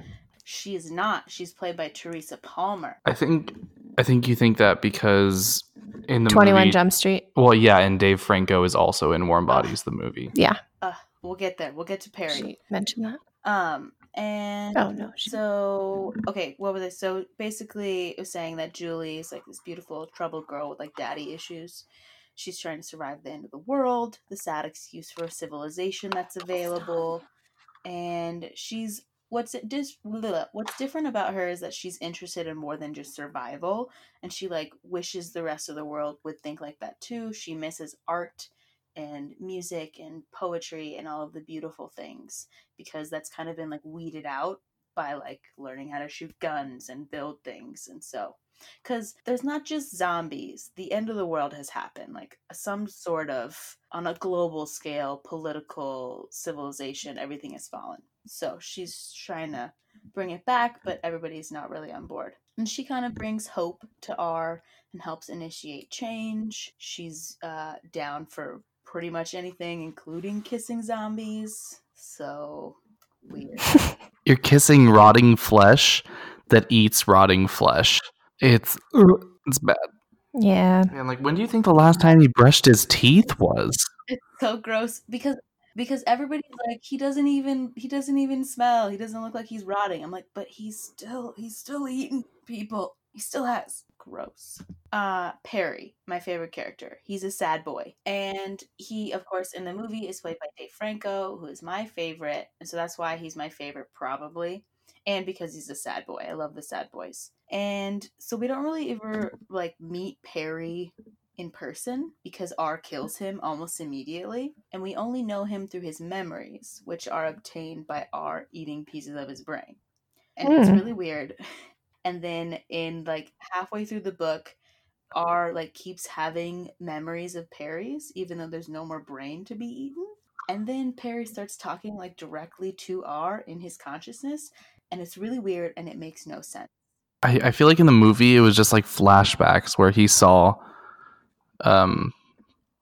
She is not. She's played by Teresa Palmer. I think I think you think that because in the 21 movie, Jump Street. well, yeah, and Dave Franco is also in Warm Bodies, the movie. Yeah. Uh, we'll get there. We'll get to Perry. She mentioned that. Um, and Oh, no, she- so okay, what was it? So basically, it was saying that Julie is like this beautiful, troubled girl with like daddy issues. She's trying to survive the end of the world, the sad excuse for a civilization that's available, and she's what's it dis what's different about her is that she's interested in more than just survival, and she like wishes the rest of the world would think like that too. She misses art and music and poetry and all of the beautiful things because that's kind of been like weeded out by like learning how to shoot guns and build things and so because there's not just zombies. The end of the world has happened like some sort of on a global scale political civilization everything has fallen. So she's trying to bring it back but everybody's not really on board. And she kind of brings hope to r and helps initiate change. She's uh, down for pretty much anything including kissing zombies so weird *laughs* You're kissing rotting flesh that eats rotting flesh. It's it's bad. Yeah. And like, when do you think the last time he brushed his teeth was? it's so gross because because everybody's like he doesn't even he doesn't even smell he doesn't look like he's rotting i'm like but he's still he's still eating people he still has gross Uh, Perry, my favorite character. He's a sad boy. And he, of course, in the movie is played by Dave Franco, who is my favorite. And so that's why he's my favorite, probably. And because he's a sad boy. I love the sad boys. And so we don't really ever like meet Perry in person because R kills him almost immediately. And we only know him through his memories, which are obtained by R eating pieces of his brain. And it's Hmm. really weird. *laughs* And then in like halfway through the book, R like keeps having memories of Perry's, even though there's no more brain to be eaten. And then Perry starts talking like directly to R in his consciousness, and it's really weird and it makes no sense. I, I feel like in the movie it was just like flashbacks where he saw um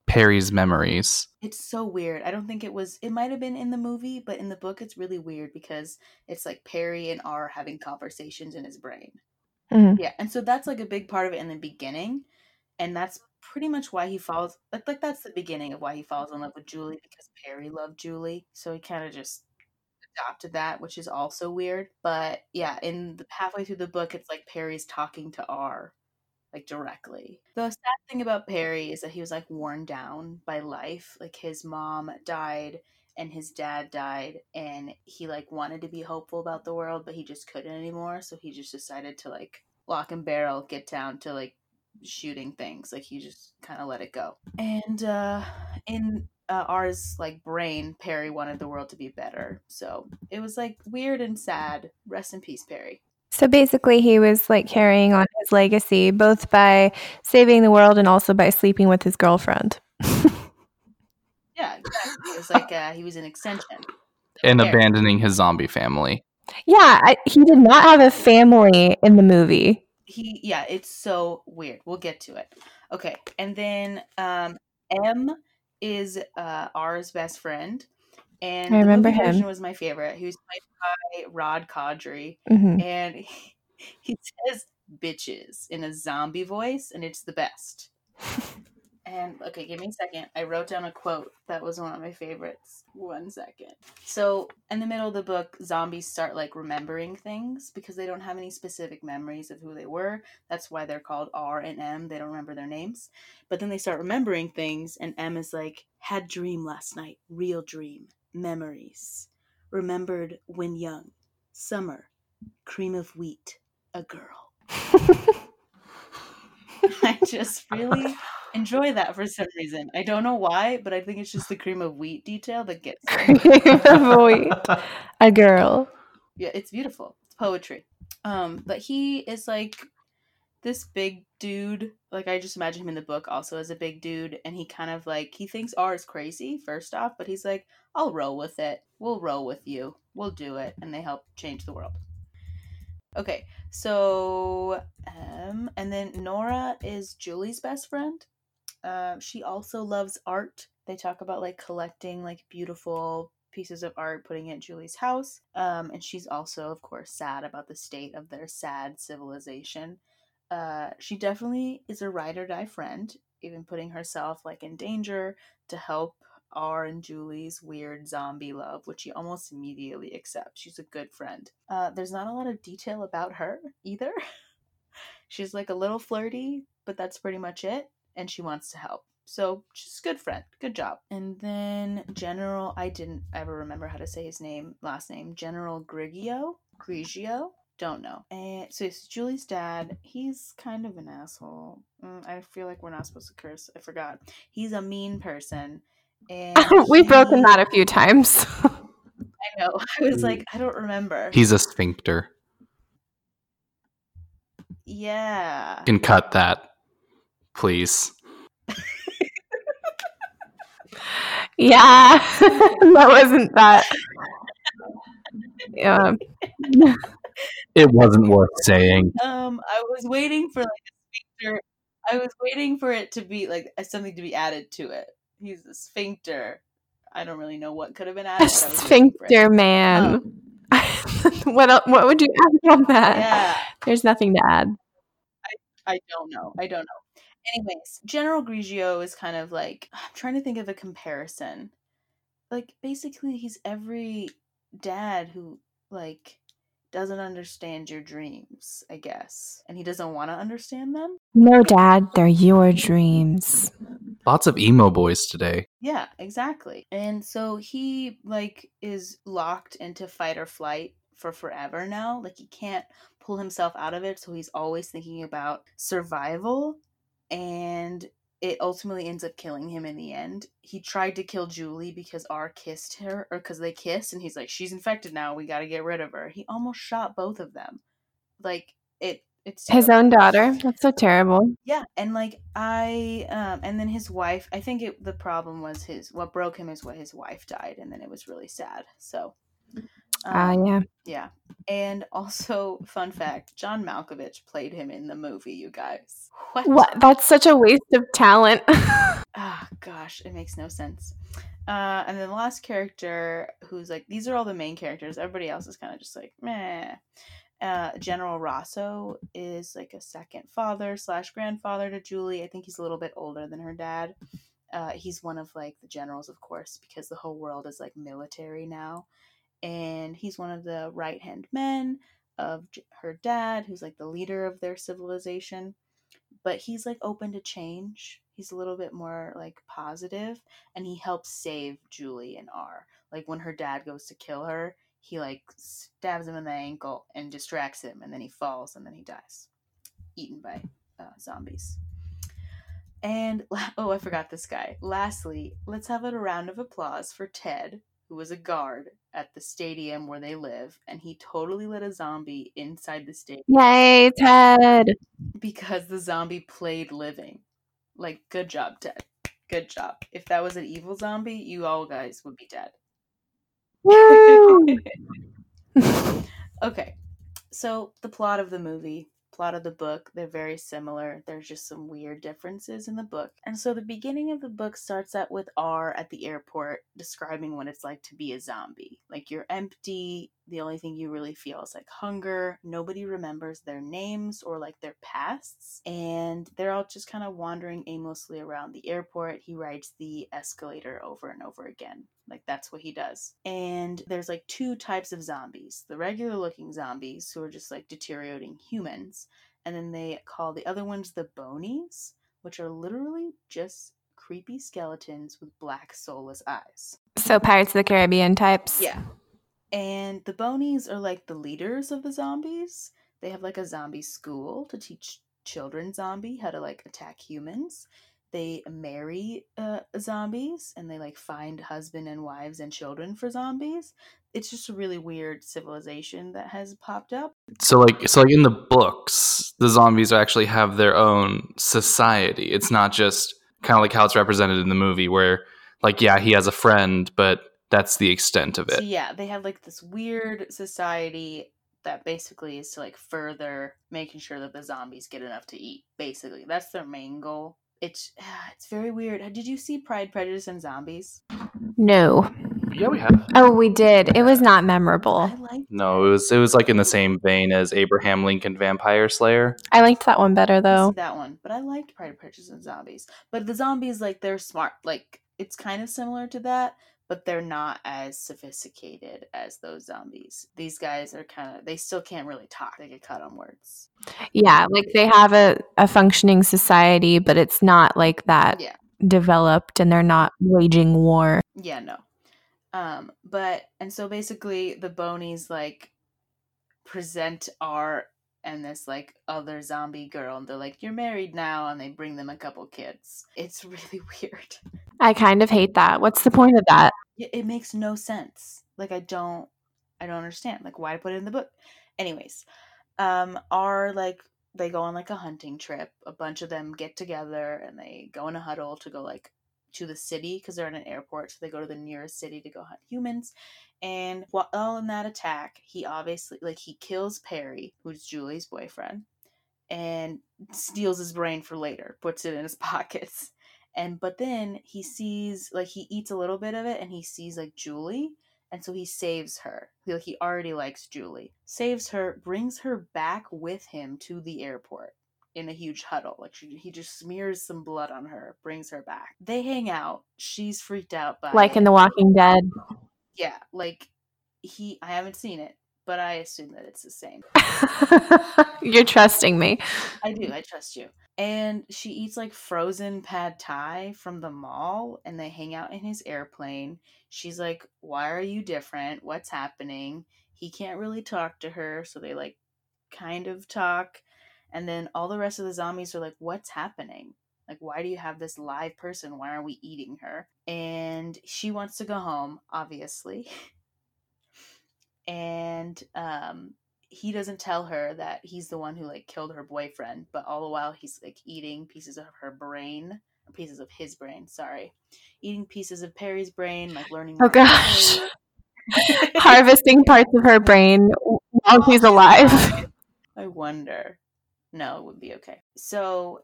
Perry's memories. It's so weird. I don't think it was it might have been in the movie, but in the book it's really weird because it's like Perry and R having conversations in his brain. Mhm. Yeah, and so that's like a big part of it in the beginning, and that's pretty much why he falls like like that's the beginning of why he falls in love with Julie because Perry loved Julie, so he kind of just adopted that, which is also weird. But yeah, in the halfway through the book, it's like Perry's talking to R, like directly. The sad thing about Perry is that he was like worn down by life. Like his mom died and his dad died and he like wanted to be hopeful about the world but he just couldn't anymore so he just decided to like lock and barrel get down to like shooting things like he just kind of let it go and uh in uh, R's like brain perry wanted the world to be better so it was like weird and sad rest in peace perry So basically, he was like carrying on his legacy both by saving the world and also by sleeping with his girlfriend. yeah exactly it was like uh, he was an extension And Perry. abandoning his zombie family. Yeah, I, he did not have a family in the movie. he yeah it's so weird we'll get to it okay and then um m is uh r's best friend and I remember him. was my favorite. He was played by Rob Corddry, hmm and he, *laughs* he says bitches in a zombie voice and it's the best. And okay give me a second. I wrote down a quote that was one of my favorites. One second. So in the middle of the book zombies start like remembering things because they don't have any specific memories of who they were. That's why they're called r and m. They don't remember their names. But then they start remembering things and m is like had dream last night. Real dream memories remembered when young summer cream of wheat a girl *laughs* I just really enjoy that for some reason. I don't know why, but I think it's just the cream of wheat detail that gets cream me. Avoid a girl. Yeah, it's beautiful. It's poetry. Um, but he is like this big dude. Like I just imagine him in the book also as a big dude, and he kind of like he thinks R is crazy first off, but he's like, I'll roll with it. We'll roll with you. We'll do it, and they help change the world. Okay, so um, and then Nora is Julie's best friend. Uh, she also loves art. They talk about like collecting like beautiful pieces of art, putting it at Julie's house. Um, and she's also, of course, sad about the state of their sad civilization. Uh, she definitely is a ride or die friend, even putting herself like in danger to help R and Julie's weird zombie love, which she almost immediately accepts. She's a good friend. Uh, there's not a lot of detail about her either. *laughs* She's like a little flirty, but that's pretty much it. And she wants to help. So she's a good friend. Good job. And then General, I didn't ever remember how to say his name, last name. General Grigio? Grigio? Don't know. And so it's Julie's dad. He's kind of an asshole. Mm, I feel like we're not supposed to curse. I forgot. He's a mean person. And *laughs* We've broken that a few times. I know. *laughs* I was like, I don't remember. He's a sphincter. yeah. You can cut that, please. yeah, *laughs* that wasn't that. Yeah. It wasn't worth saying. Um, I was waiting for like a sphincter. I was waiting for it to be like something to be added to it. He's a sphincter. I don't really know what could have been A added. but I was waiting for it. sphincter man. Um, *laughs* what el- what would you add on that? yeah, There's nothing to add. I don't know. I don't know. Anyways, General Grigio is kind of like *sighs* I'm trying to think of a comparison. Like basically, he's every dad who like doesn't understand your dreams, I guess. And he doesn't want to understand them. No, Dad, they're your dreams. Lots of emo boys today. Yeah, exactly. And so he like is locked into fight or flight for forever now. Like he can't pull himself out of it, so he's always thinking about survival and it ultimately ends up killing him in the end. He tried to kill Julie because R kissed her, or because they kissed, and he's like, "She's infected now. We got to get rid of her." He almost shot both of them. Like it, it's His own daughter. That's so terrible. Yeah, and like I, um, and then his wife. I think it, the problem was his. What broke him is what his wife died, and then it was really sad. So, Ah, um, yeah. yeah. And also, fun fact John Malkovich played him in the movie, you guys. *laughs* What? What? That's such a waste of talent. *laughs* Ah, gosh, it makes no sense. Uh, and then the last character who's like, these are all the main characters. Everybody else is kind of just like, meh. Uh, General Rosso is like a second father slash grandfather to Julie. I think he's a little bit older than her dad. Uh, he's one of like the generals, of course, because the whole world is like military now. And he's one of the right hand men of her dad, who's like the leader of their civilization. But he's like open to change. He's a little bit more like positive, and he helps save Julie and R. Like when her dad goes to kill her, he like stabs him in the ankle and distracts him, and then he falls and then he dies, eaten by uh, zombies. And *laughs* oh, I forgot this guy. Lastly, let's have a round of applause for Ted, who was a guard at the stadium where they live, and he totally let a zombie inside the stadium Yay, Ted. because the zombie played living. Like, good job, Ted. Good job. If that was an evil zombie, you all guys would be dead. Woo! *laughs* okay, so the plot of the movie, plot of the book, they're very similar. There's just some weird differences in the book. And so the beginning of the book starts out with R at the airport describing what it's like to be a zombie. Like you're empty, the only thing you really feel is like hunger. Nobody remembers their names or like their pasts. And they're all just kind of wandering aimlessly around the airport. He rides the escalator over and over again. Like that's what he does. And there's like two types of zombies the regular looking zombies who are just like deteriorating humans. And then they call the other ones the bonies, which are literally just creepy skeletons with black soulless eyes. so Pirates of the Caribbean types. Yeah. And the bonies are like the leaders of the zombies. They have like a zombie school to teach children zombie how to like attack humans. They marry uh, zombies and they like find husband and wives and children for zombies. It's just a really weird civilization that has popped up. So like so like in the books, the zombies actually have their own society. It's not just kind of like how it's represented in the movie where like yeah, he has a friend, but that's the extent of So it. yeah, they have like this weird society that basically is to like further making sure that the zombies get enough to eat. Basically, that's their main goal. It's ah, it's very weird. Did you see Pride, Prejudice, and Zombies? No. Yeah, we have. Oh, we did. It was not I memorable. like. No, it was it was like in the same vein as Abraham Lincoln Vampire Slayer. I liked that one better though. that one, but I liked Pride, Prejudice, and Zombies. But the zombies, like, they're smart. Like, it's kind of similar to that, but they're not as sophisticated as those zombies. These guys are kind of. They still can't really talk. They get cut on words. Yeah, like they have a, a functioning society, but it's not like that Yeah. developed and they're not waging war. Yeah, no. Um, but and so basically the bonies like present R and this like other zombie girl and they're like, You're married now and they bring them a couple kids. It's really *laughs* weird. I kind of hate that. What's the point of that? It, makes no sense. Like I don't I don't understand. Like why put it in the book? Anyways, um R like they go on like a hunting trip. A bunch of them get together and they go in a huddle to go like to the city because they're in an airport. So they go to the nearest city to go hunt humans. And while in that attack, he obviously like he kills Perry, who's Julie's boyfriend, and steals his brain for later, puts it in his *laughs* pockets. And but then he sees like he eats a little bit of it and he sees like Julie and so he saves her. Like he already likes Julie. Saves her, brings her back with him to the airport in a huge huddle. Like she, he just smears some blood on her, brings her back. They hang out. She's freaked out by Like in. The Walking Dead. yeah, like he I haven't seen it, but I assume that it's the same. *laughs* You're trusting me. I do. I trust you. And she eats like frozen pad thai from the mall, and they hang out in his airplane. She's like, Why are you different? What's happening? He can't really talk to her, so they like kind of talk. And then all the rest of the zombies are like, What's happening? Like, why do you have this live person? Why are we eating her? And she wants to go home, obviously. *laughs* and um, he doesn't tell her that he's the one who like killed her boyfriend, but all the while he's like eating pieces of her brain, pieces of his brain. Sorry, eating pieces of Perry's brain, like learning. Oh gosh. *laughs* Harvesting parts of her brain while he's alive. *laughs* I wonder. No, it would be okay. So,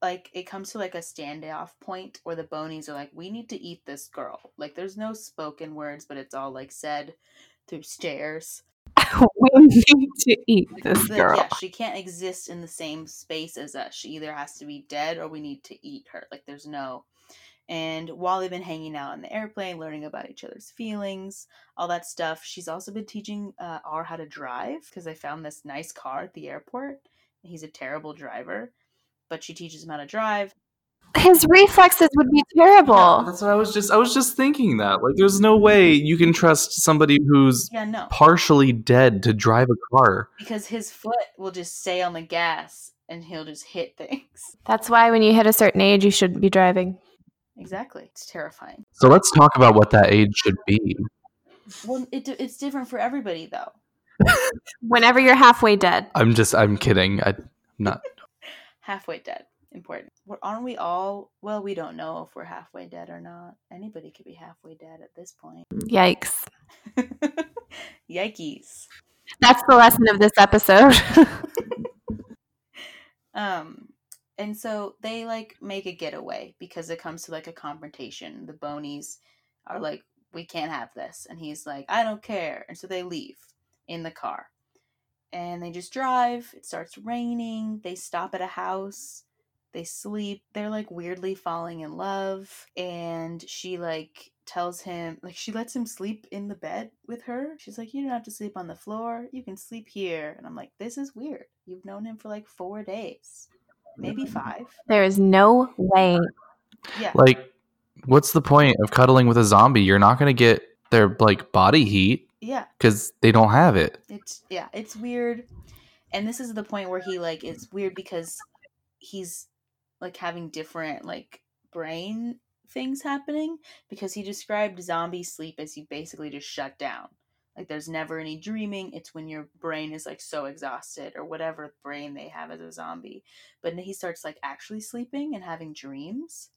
like, it comes to like a standoff point where the bonies are like, "We need to eat this girl." Like, there's no spoken words, but it's all like said through stares. *laughs* we need to eat this The- girl. Yeah, she can't exist in the same space as us. She either has to be dead or we need to eat her. Like, there's no. And while they've been hanging out in the airplane, learning about each other's feelings, all that stuff, she's also been teaching uh, R how to drive because they found this nice car at the airport. He's a terrible driver, but she teaches him how to drive. His reflexes would be terrible. That's what I was just I was just thinking that. Like there's no way you can trust somebody who's Yeah, no, partially dead to drive a car. because his foot will just stay on the gas and he'll just hit things. *laughs* That's why when you hit a certain age, you shouldn't be driving. Exactly. It's terrifying. So let's talk about what that age should be. Well, it, it's different for everybody, though. *laughs* Whenever you're halfway dead. I'm just I'm kidding. I, I'm not *laughs* halfway dead. Important. Well, aren't we all? Well, we don't know if we're halfway dead or not. Anybody could be halfway dead at this point. Yikes. *laughs* Yikes. That's the lesson of this episode. *laughs* Um, and so they like make a getaway because it comes to like a confrontation. The bonies are like, "We can't have this," and he's like, "I don't care," and so they leave in the car, and they just drive. It starts raining. They stop at a house. They sleep. They're like weirdly falling in love, and she like tells him like she lets him sleep in the bed with her. She's like, "You don't have to sleep on the floor. You can sleep here." And I'm like, "This is weird. You've known him for like 4 days. Maybe mm-hmm. 5." there is no way. Yeah. like what's the point of cuddling with a zombie? You're not going to get their like body heat Yeah. cuz they don't have it. It's yeah, it's weird. And this is the point where he like it's weird because he's like having different like brain things happening because he described zombie sleep as you basically just shut down. Like there's never any dreaming. It's when your brain is like so exhausted or whatever brain they have as a zombie. But he starts like actually sleeping and having dreams.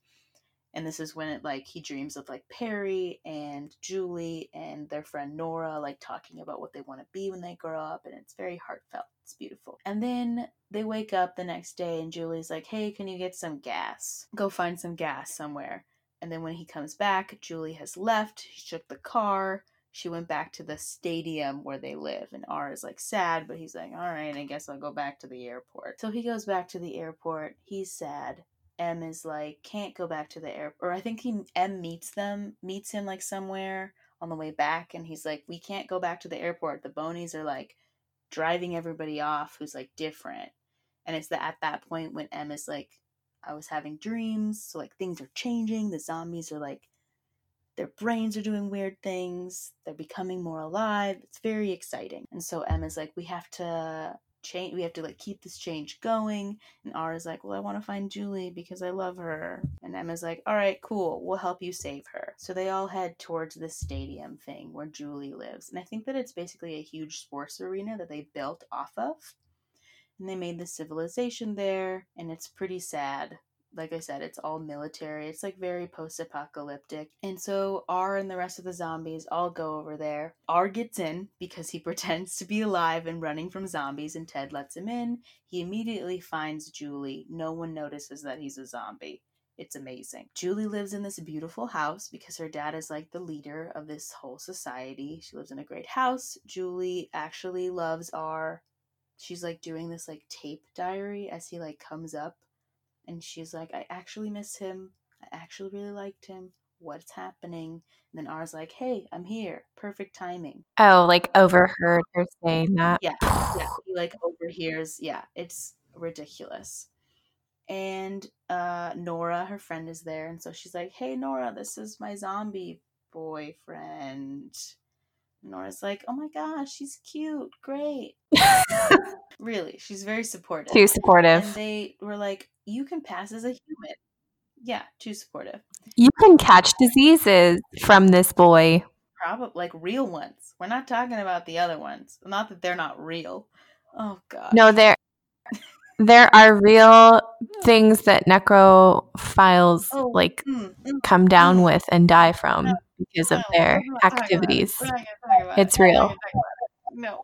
And this is when it like he dreams of like Perry and Julie and their friend Nora like talking about what they want to be when they grow up and it's very heartfelt. It's beautiful. And then they wake up the next day and Julie's like, "Hey, can you get some gas? Go find some gas somewhere." And then when he comes back, Julie has left. She took the car. She went back to the stadium where they live. And R is like sad, but he's like, all right, I guess I'll go back to the airport. So he goes back to the airport. He's sad. M is like, can't go back to the airport. Or I think he M meets them, meets him like somewhere on the way back. And he's like, we can't go back to the airport. The bonies are like driving everybody off who's like different. And it's that at that point when M is like, I was having dreams, so like things are changing. The zombies are like their brains are doing weird things. They're becoming more alive. It's very exciting. And so M is like, we have to change. We have to like keep this change going. And R's like, well, I want to find Julie because I love her. And M's like, all right, cool. We'll help you save her. So they all head towards this stadium thing where Julie lives. And I think that it's basically a huge sports arena that they built off of. And they made the civilization there, and it's pretty sad like I said, it's all military. It's like very post apocalyptic. And so R and the rest of the zombies all go over there. R gets in because he *laughs* pretends to be alive and running from zombies, and Ted lets him in. He immediately finds Julie. No one notices that he's a zombie. It's amazing. Julie lives in this beautiful house because her dad is like the leader of this whole society. She lives in a great house. Julie actually loves R. She's like doing this like tape diary as he like comes up and she's like, I actually miss him. I actually really liked him. what's happening? And then R's like, hey, I'm here. Perfect timing. Oh, like overheard her saying that. Yeah. Yeah. *sighs* He like overhears. Yeah. It's ridiculous. And uh Nora, her friend, is there. And so she's like, hey, Nora, this is my zombie boyfriend. Nora's like, oh my gosh, she's cute. Great. *laughs* really, she's very supportive. Too supportive. And they were like, you can pass as a human. Yeah, too supportive. You can catch diseases from this boy. Probably like real ones. We're not talking about the other ones. Not that they're not real. Oh god. No, there there are real things that necrophiles Oh, like Mm, mm, come down mm. with and die from because of their we're not talking about it. activities. We're not gonna talk about It's it. We're not real. gonna talk about it.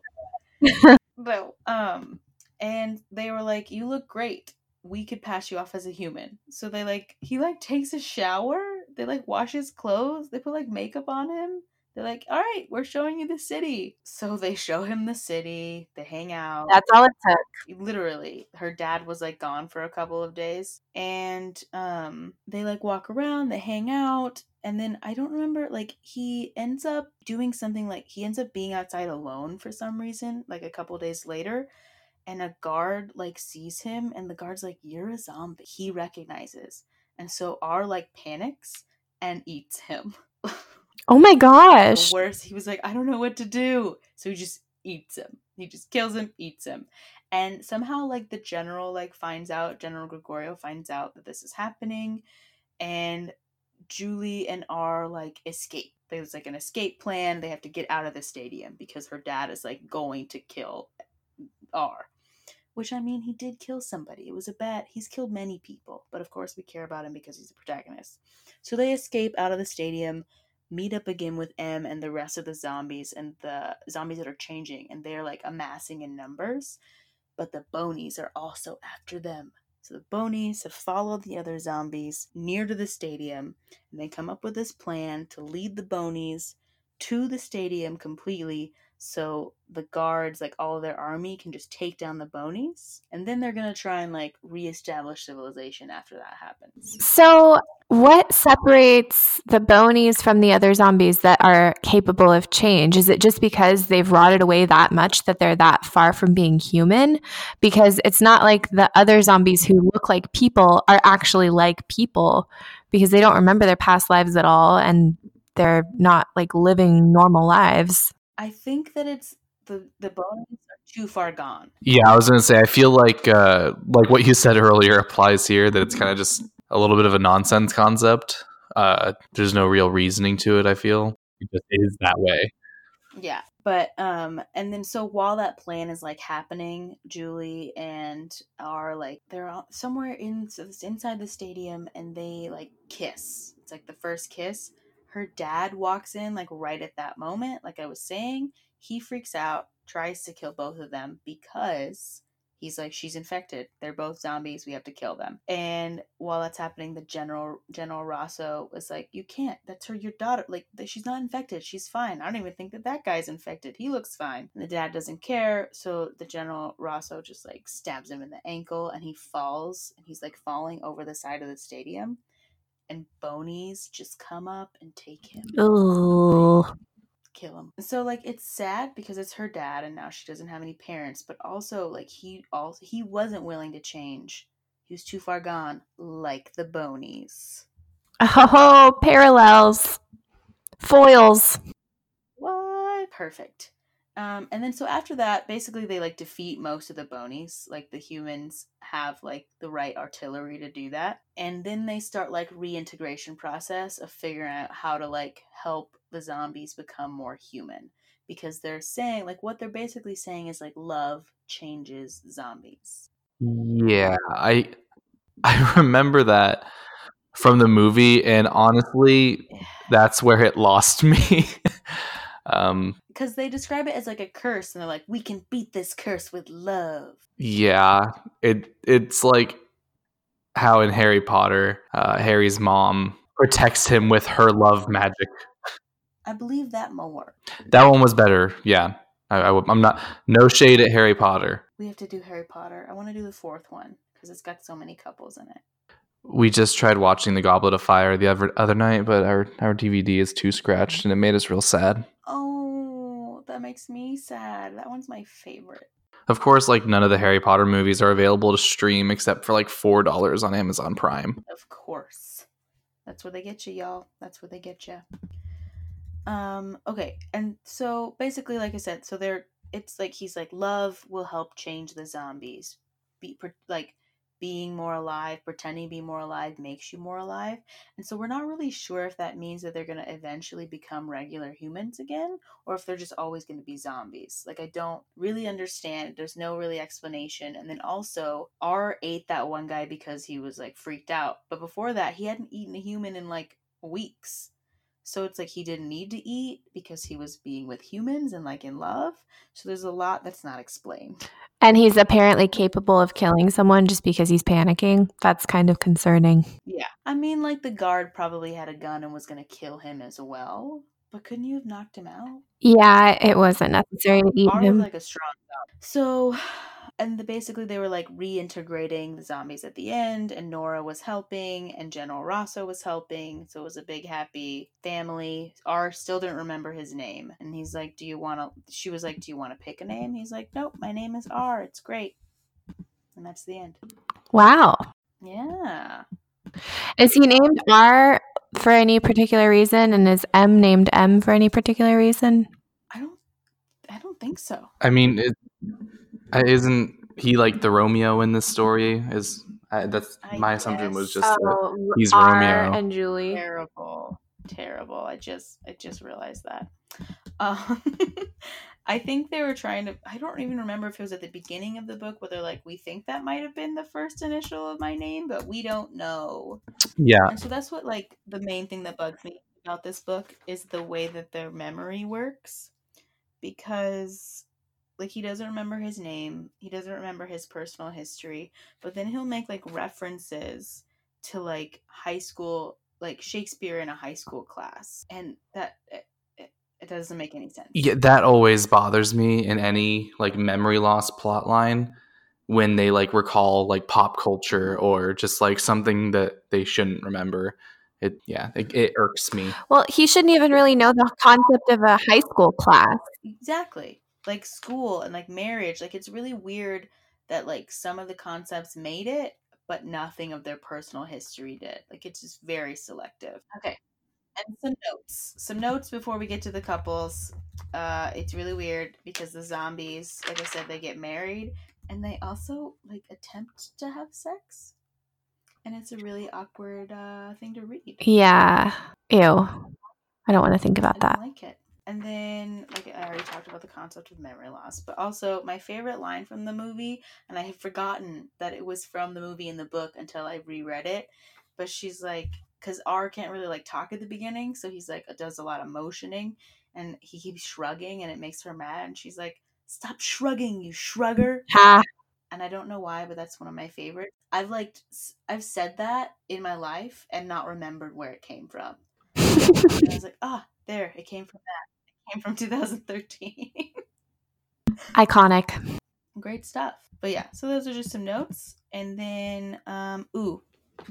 No. *laughs* no. Um and they were like, You look great. We could pass you off as a human. So they like he like takes a shower. They like wash his clothes. They put like makeup on him. They're like, all right, we're showing you the city. So they show him the city. They hang out. That's all it took. literally her dad was like gone for a couple of days and um they like walk around they hang out and then i don't remember like he ends up doing something like he ends up being outside alone for some reason like a couple days later and a guard like sees him and the guard's like you're a zombie he recognizes and so r like panics and eats him *laughs* Oh my gosh. Worse, He was like, I don't know what to do. So he just eats him. He just kills him, eats him. And somehow like the general like finds out, General Gregorio finds out that this is happening and Julie and R like escape. There's like an escape plan. They have to get out of the stadium because her dad is like going to kill mm, R. Which I mean, he did kill somebody. It was a bad. He's killed many people, but of course we care about him because he's the protagonist. So they escape out of the stadium meet up again with M and the rest of the zombies and the zombies that are changing and they're like amassing in numbers. But the bonies are also after them. So the bonies have followed the other zombies near to the stadium and they come up with this plan to lead the bonies to the stadium completely so the guards, like all of their army, can just take down the bonies. And then they're gonna try and like reestablish civilization after that happens. So, what separates the bonies from the other zombies that are capable of change? Is it just because they've rotted away that much that they're that far from being human? Because it's not like the other zombies who look like people are actually like people because they don't remember their past lives at all and they're not like living normal lives. I think that it's the the bonies R too far gone. Yeah, I was gonna say I feel like uh like what you said earlier applies here that it's kind of just a little bit of a nonsense concept. Uh there's no real reasoning to it, I feel. It just is that way. Yeah. But um and then so while that plan is like happening, Julie and are like they're all- somewhere in so it's inside the stadium and they like kiss. It's like the first kiss. Her dad walks in like right at that moment, like I was saying. He freaks out, tries to kill both of them because he's like she's infected. They're both zombies. We have to kill them. And while that's happening, the general General Rosso was like, "You can't. That's her, your daughter. Like she's not infected. She's fine. I don't even think that that guy's infected. He looks fine." And the dad doesn't care, so the General Rosso just like stabs him in the ankle, and he falls. And he's like falling over the side of the stadium, and bonies just come up and take him Ooh. kill him. So like it's sad because it's her dad and now she doesn't have any parents, but also like he also he wasn't willing to change. He was too far gone, like the bonies. Oh, parallels. Foils. What? Perfect. Um, and then so after that, basically they like defeat most of the bonies. Like the humans have like the right artillery to do that, and then they start like reintegration process of figuring out how to like help the zombies become more human because they're saying like what they're basically saying is like love changes zombies. Yeah, I I *laughs* remember that from the movie and honestly that's where it lost *laughs* me. Um Because they describe it as like a curse, and they're like, "We can beat this curse with love." yeah, it it's like how in Harry Potter, uh, Harry's mom protects him with her love magic. I believe that more. That one was better. Yeah, I, I, am not no shade at Harry Potter. We have to do Harry Potter. I want to do the fourth one because it's got so many couples in it. We just tried watching The Goblet of Fire the other, other night, but our, our DVD is too scratched and it made us real sad. Oh, that makes me sad. That one's my favorite. Of course, like none of the Harry Potter movies are available to stream except for like $4 on Amazon Prime. Of course. That's where they get you, y'all. That's where they get you. Um, okay. And so basically, like I said, so they're, it's like he's like, love will help change the zombies. Be like, being more alive, pretending to be more alive makes you more alive. And so we're not really sure if that means that they're going to eventually become regular humans again or if they're just always going to be zombies. Like I don't really understand. There's no really explanation. And then also R ate that one guy because he was like freaked out. But before that, he hadn't eaten a human in like weeks. So it's like he didn't need to eat because he was being with humans and like in love. So there's a lot that's not explained. And he's apparently capable of killing someone just because he's panicking. That's kind of concerning. Yeah. I mean, like the guard probably had a gun and was going to kill him as well. But couldn't you have knocked him out? Yeah, it wasn't necessary to eat him. like a strong zombie. So, and the, basically they were like reintegrating the zombies at the end, and Nora was helping, and General Rosso was helping. So it was a big happy family. R still didn't remember his name, and he's like, "Do you want to?" She was like, "Do you want to pick a name?" He's like, "Nope, my name is R. It's great." And that's the end. Wow. Yeah. Is he named R for any particular reason? And is M named M for any particular reason? I don't. I don't think so. I mean, it, uh, isn't he like the Romeo in this story? Is uh, that's I my assumption was guess. just that Oh, he's R Romeo. and Julie. terrible terrible i just i just realized that um *laughs* i think they were trying to i don't even remember if it was at the beginning of the book where they're like we think that might have been the first initial of my name but we don't know yeah, and so that's what like the main thing that bugs me about this book is the way that their memory works because like he doesn't remember his name he doesn't remember his personal history but then he'll make like references to like high school like shakespeare in a high school class and that it, it, it doesn't make any sense yeah, that always bothers me in any like memory loss plot line when they like recall like pop culture or just like something that they shouldn't remember. It yeah, it, it irks me. Well, he shouldn't even really know the concept of a high school class. exactly like school and like marriage like it's really weird that like some of the concepts made it but nothing of their personal history did like it's just very selective okay and some notes some notes before we get to the couples uh it's really weird because the zombies like i said they get married and they also like attempt to have sex and it's a really awkward uh thing to read Yeah. Ew. I don't want to think about I that. like it. And then, like I already talked about the concept of memory loss, but also my favorite line from the movie, and I had forgotten that it was from the movie in the book until I reread it. But she's like, because R can't really like talk at the beginning, so he's like does a lot of motioning, and he keeps shrugging, and it makes her mad. And she's like, "Stop shrugging, you shrugger!" *laughs* Ha. and I don't know why, but that's one of my favorites. I've like I've said that in my life and not remembered where it came from. *laughs* I was like, ah, there, it came from that. Came from *laughs* 2013. Iconic. Great stuff. But yeah, so those are just some notes. And then, um, ooh,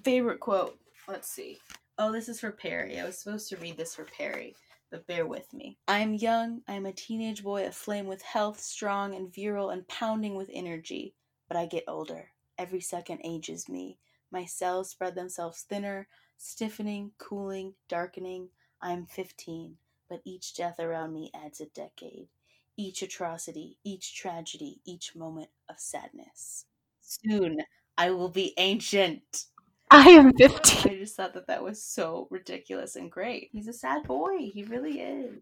favorite quote. Let's see. Oh, this is for Perry. I was supposed to read this for Perry, but bear with me. I'm young. I'm a teenage boy aflame with health, strong and virile and pounding with energy. But I get older. Every second ages me. My cells spread themselves thinner, stiffening, cooling, darkening. I'm 15, but each death around me adds a decade. Each atrocity, each tragedy, each moment of sadness. Soon I will be ancient. I am *laughs* 15. I just thought that that was so ridiculous and great. He's a sad boy. He really is.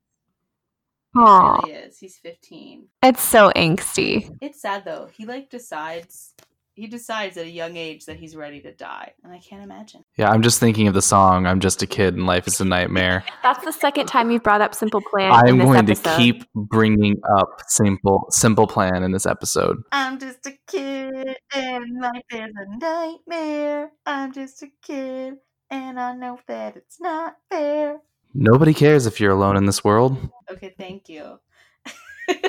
He really is. He's 15. It's so angsty. It's sad though. He like decides he decides at a young age that he's ready to die. And I can't imagine. Yeah, I'm just thinking of the song "I'm Just a Kid and Life Is a Nightmare." *laughs* That's the second time you've brought up Simple Plan. I'm in this going episode. to keep bringing up simple simple plan in this episode. I'm just a kid and life is a nightmare. I'm just a kid and I know that it's not fair. Nobody cares if you're alone in this world. Okay, thank you. *laughs* All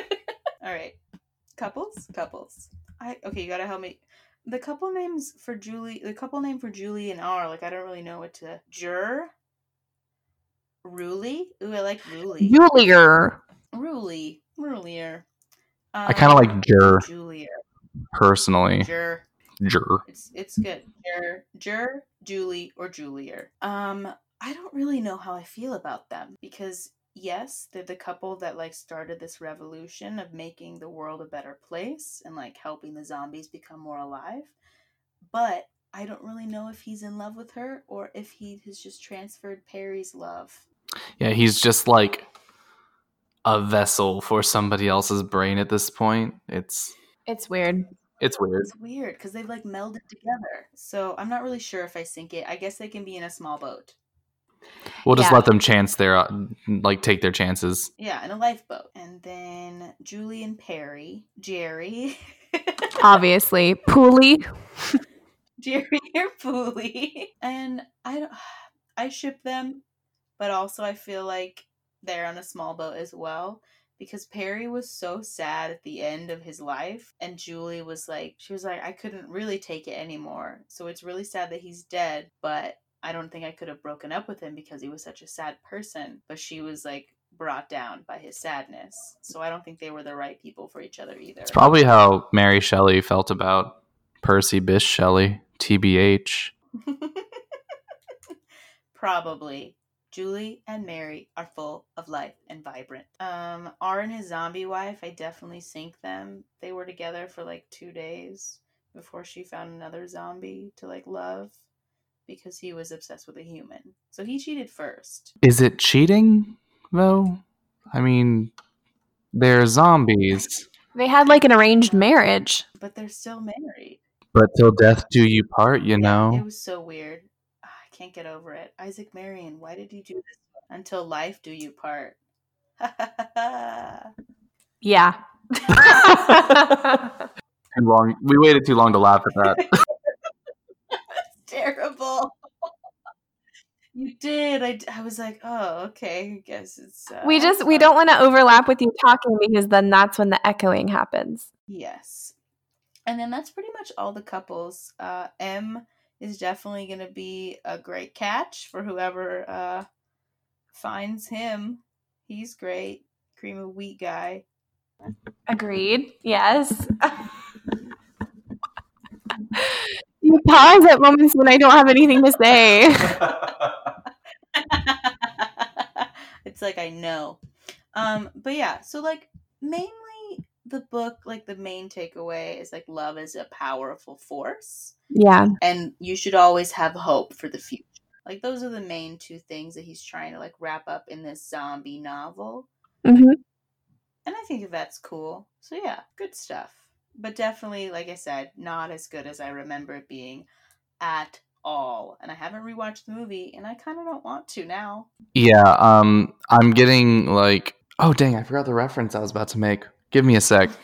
right. Couples? Couples. I okay, you gotta help me. The couple names for Julie, the couple name for Julie and R, like I don't really know what to. Jur, Ruli. Ooh, I like Ruli. Julier. Ruli, Rulier. Um, I kind of like Jur Julier. personally. Jur. Jur. It's it's good. Jur, Jur, Julie, or Julier. Um, I don't really know how I feel about them because yes, they're the couple that like started this revolution of making the world a better place and like helping the zombies become more alive. But I don't really know if he's in love with her or if he has just transferred Perry's love. Yeah, he's just like a vessel for somebody else's brain at this point. It's It's weird. it's weird. It's weird because they've like melded together. So I'm not really sure if I sink it. I guess they can be in a small boat. We'll just Yeah. let them chance their uh, like take their chances. Yeah, in a lifeboat. And then Julie and Perry, Jerry, *laughs* Obviously. Pooley. Jerry or Pooley. And I don't I ship them, but also I feel like they're on a small boat as well. Because Perry was so sad at the end of his life, and Julie was like, she was like, I couldn't really take it anymore. So it's really sad that he's dead, but I don't think I could have broken up with him because he was such a sad person. But she was like brought down by his sadness. So I don't think they were the right people for each other either. It's probably how Mary Shelley felt about Percy Bysshe Shelley, TBH. *laughs* Probably. Julie and Mary are full of life and vibrant. Um, R and his zombie wife, I definitely sink them. They were together for like two days before she found another zombie to like love because he was obsessed with a human. So he cheated first. Is it cheating though? I mean, they're zombies, They had like an arranged marriage. But they're still married. but till death do you part, you know. It was so weird. Ah, I can't get over it. Isaac Marion, why did you do this? Until life do you part. *laughs* Yeah. Too long. We waited too long to laugh at that. *laughs* terrible. you did. I, I was like, oh, okay. I guess it's. Uh, we just we don't want to overlap with you talking because then that's when the echoing happens. Yes. And then that's pretty much all the couples. Uh, M is definitely going to be a great catch for whoever uh, finds him. He's great. Cream of wheat guy. Agreed. Yes. *laughs* you pause at moments when I don't have anything to say. *laughs* *laughs* *laughs* it's like I know. Um, but yeah, so like mainly the book, like the main takeaway is like love is a powerful force. Yeah. and you should always have hope for the future. Like those are the main two things that he's trying to like wrap up in this zombie novel. hmm And I think that's cool. So yeah, good stuff. But definitely, like I said, not as good as I remember it being at all. And I haven't rewatched the movie and I kind of don't want to now. yeah, um, I'm getting like, oh dang, I forgot the reference I was about to make. Give me a sec. *laughs*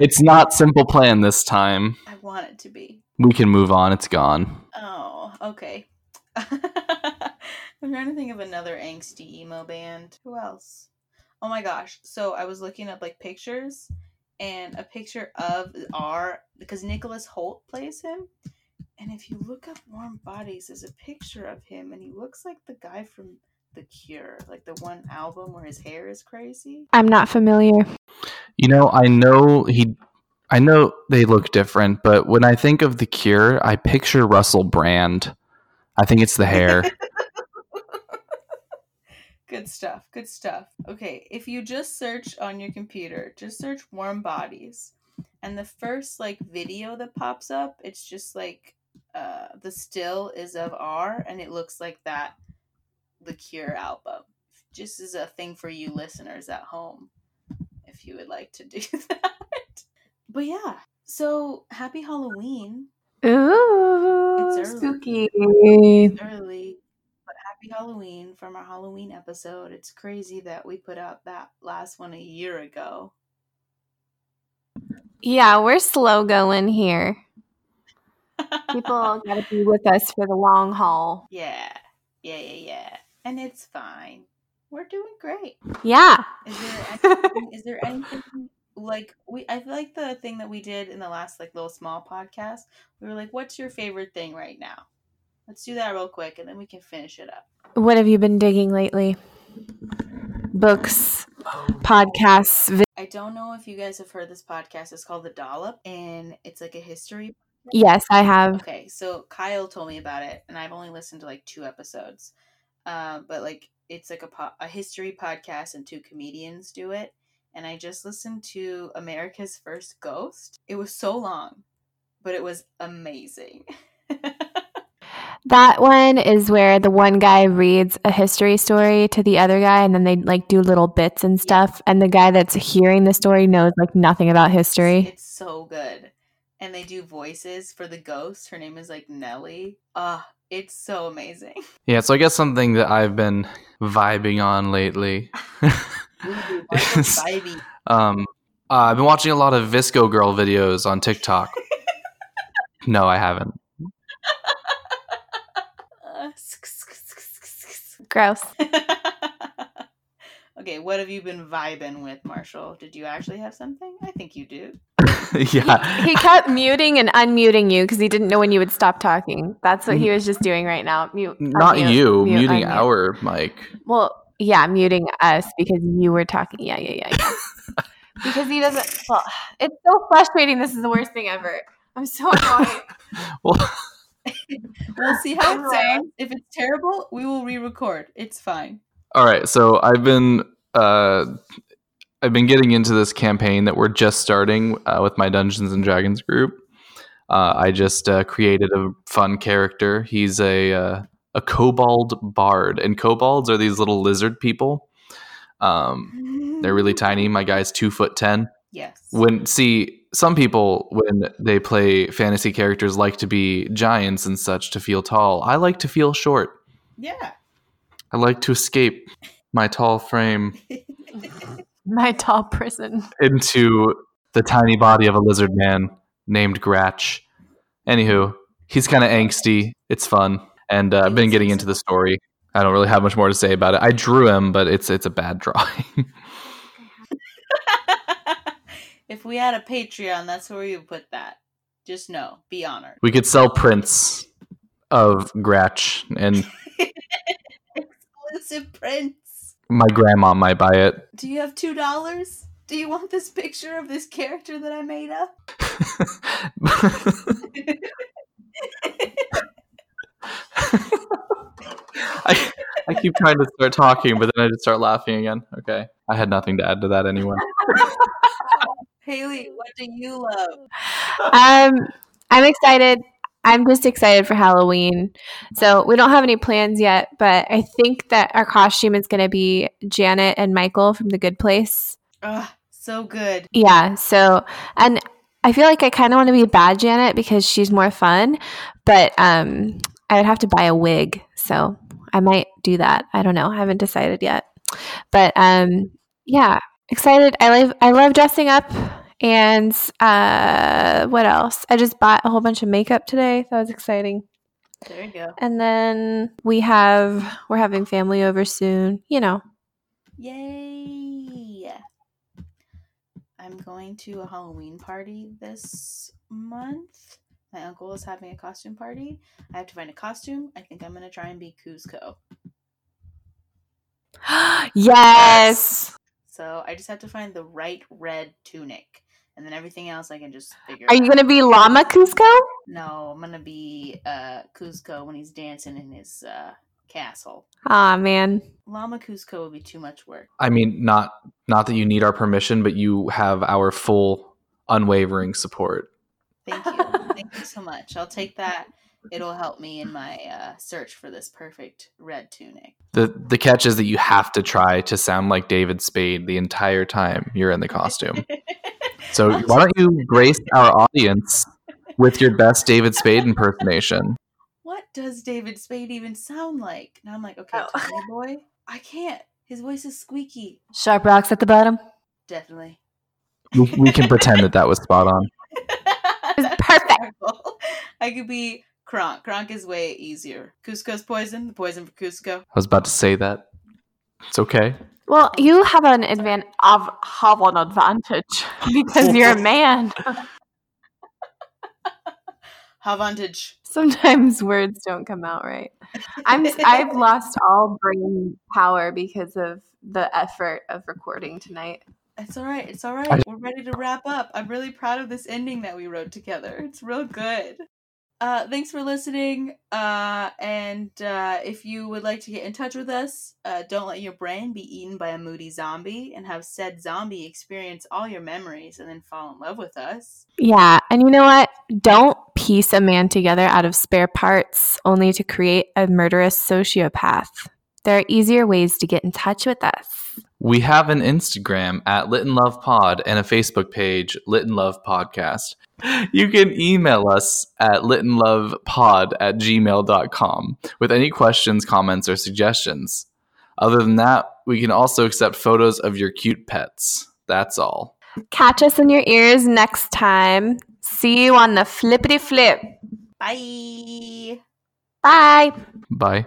It's not simple plan this time. I want it to be. We can move on. It's gone. Oh, okay. *laughs* I'm trying to think of another angsty emo band. Who else? Oh my gosh. So I was looking up like pictures and a picture of R because Nicholas Hoult plays him. And if you look up Warm Bodies, there's a picture of him and he looks like the guy from The Cure, like the one album where his hair is crazy. I'm not familiar. You know, I know he. I know they look different, but when I think of the Cure, I picture Russell Brand. I think it's the hair. *laughs* Good stuff. Good stuff. Okay, if you just search on your computer, just search warm bodies. And the first like video that pops up, it's just like uh the still is of R and it looks like that the Cure album. Just as a thing for you listeners at home if you would like to *laughs* do that. But yeah. So, happy Halloween. Ooh, It's early. spooky. It's early, but happy Halloween from our Halloween episode. It's crazy that we put out that last one a year ago. Yeah, we're slow going here. People got to be with us for the long haul. yeah, yeah, yeah, yeah. And it's fine. We're doing great. Yeah. Is there *laughs* anything, is there anything like we I feel like the thing that we did in the last like little small podcast, we were like, What's your favorite thing right now? Let's do that real quick and then we can finish it up. What have you been digging lately? Books, oh. podcasts, vi- I don't know if you guys have heard this podcast. It's called The Dollop and it's like a history Yes, I have. Okay, so Kyle told me about it, and I've only listened to like two episodes. Uh, but like, it's like a po- a history podcast, and two comedians do it. And I just listened to America's First Ghost. It was so long, but it was amazing. *laughs* That one is where the one guy reads a history story to the other guy and then they like do little bits and stuff and the guy that's hearing the story knows like nothing about history. It's so good. And they do voices for the ghost. Her name is like Nellie. Ah, it's so amazing. *laughs* Yeah, so I guess something that I've been vibing on lately. *laughs* *laughs* Is- um, uh, I've been watching a lot of VSCO Girl videos on TikTok. no, I haven't. Gross. Okay, what have you been vibing with, Marshall? Did you actually have something? I think you do. *laughs* yeah. He kept muting and unmuting you because he didn't know when you would stop talking. That's what he mm. was just doing right now. Mute. Not unmute, you, mute, muting unmute. our mic. Well, yeah, muting us because you were talking. Yeah, yeah, yeah, yeah. *laughs* because he doesn't. Well, it's so frustrating. This is the worst thing ever. I'm so *laughs* annoyed. Well, We'll see how it Anyway. sounds. If it's terrible, we will re-record. It's fine. All right. So I've been uh, I've been getting into this campaign that we're just starting uh, with my Dungeons and Dragons group. Uh, I just uh, created a fun character. He's a uh, a kobold bard, and kobolds are these little lizard people. Um, they're really tiny. My guy's two foot ten. Yes. when see some people when they play fantasy characters like to be giants and such to feel tall i like to feel short yeah. I like to escape my tall frame *laughs* My tall prison. into the tiny body of a lizard man named gratch anywho he's kind of angsty it's fun and uh, i've been getting into the story i don't really have much more to say about it i drew him but it's it's a bad drawing *laughs* if we had a Patreon, that's where we would put that. Just know, be honored. we could sell prints of gratch and Exclusive prints. my grandma might buy it Do you have two dollars? Do you want this picture of this character that I made up? *laughs* I, I keep trying to start talking, but then I just start laughing again. Okay. I had nothing to add to that anyway. Hayley, what do you love? Um, I'm excited. I'm just excited for Halloween. So we don't have any plans yet, but I think that our costume is going to be Janet and Michael from The Good Place. Ugh, so good. Yeah. So, and I feel like I kind of want to be bad Janet because she's more fun, but um, I would have to buy a wig. So I might do that. I don't know. I haven't decided yet. But um, yeah, excited. I love I love dressing up. And uh, what else? I just bought a whole bunch of makeup today. That was exciting. There you go. And then we have we're having family over soon. You know. Yay! I'm going to a Halloween party this month. My uncle is having a costume party. I have to find a costume. I think I'm going to try and be Kuzco. *gasps* yes. So I just have to find the right red tunic. And then everything else I can just figure out. Are you gonna be Llama Kuzco? No, I'm going to be uh, Kuzco when he's dancing in his uh, castle. Ah man. Llama Kuzco would be too much work. I mean, not not that you need our permission, but you have our full, unwavering support. Thank you. Thank you so much. I'll take that. It'll help me in my uh, search for this perfect red tunic. the The catch is that you have to try to sound like David Spade the entire time you're in the costume. *laughs* So why don't you grace our audience with your best David Spade impersonation? what does David Spade even sound like? And I'm like, okay, Oh. tiny boy. I can't. His voice is squeaky. Sharp rocks at the bottom. Definitely. We, we can pretend that that was spot on. *laughs* It's perfect. Terrible. I could be Kronk. Kronk is way easier. Kuzco's poison. The poison for Cusco. I was about to say that. It's okay. Well, you have an advan- of have an advantage *laughs* because you're a man. *laughs* Havantage. Sometimes words don't come out right. I'm I've *laughs* lost all brain power because of the effort of recording tonight. It's all right. It's all right. We're ready to wrap up. I'm really proud of this ending that we wrote together. It's real good. Uh, thanks for listening. Uh, and uh, if you would like to get in touch with us, uh, don't let your brain be eaten by a moody zombie and have said zombie experience all your memories and then fall in love with us. Yeah, and you know what? Don't piece a man together out of spare parts only to create a murderous sociopath. There are easier ways to get in touch with us. We have an Instagram at Lit and Love Pod and a Facebook page, Lit and Love Podcast. You can email us at litandlovepod at gmail.com with any questions, comments, or suggestions. Other than that, we can also accept photos of your cute pets. That's all. Catch us in your ears next time. See you on the flippity flip. Bye. Bye. Bye.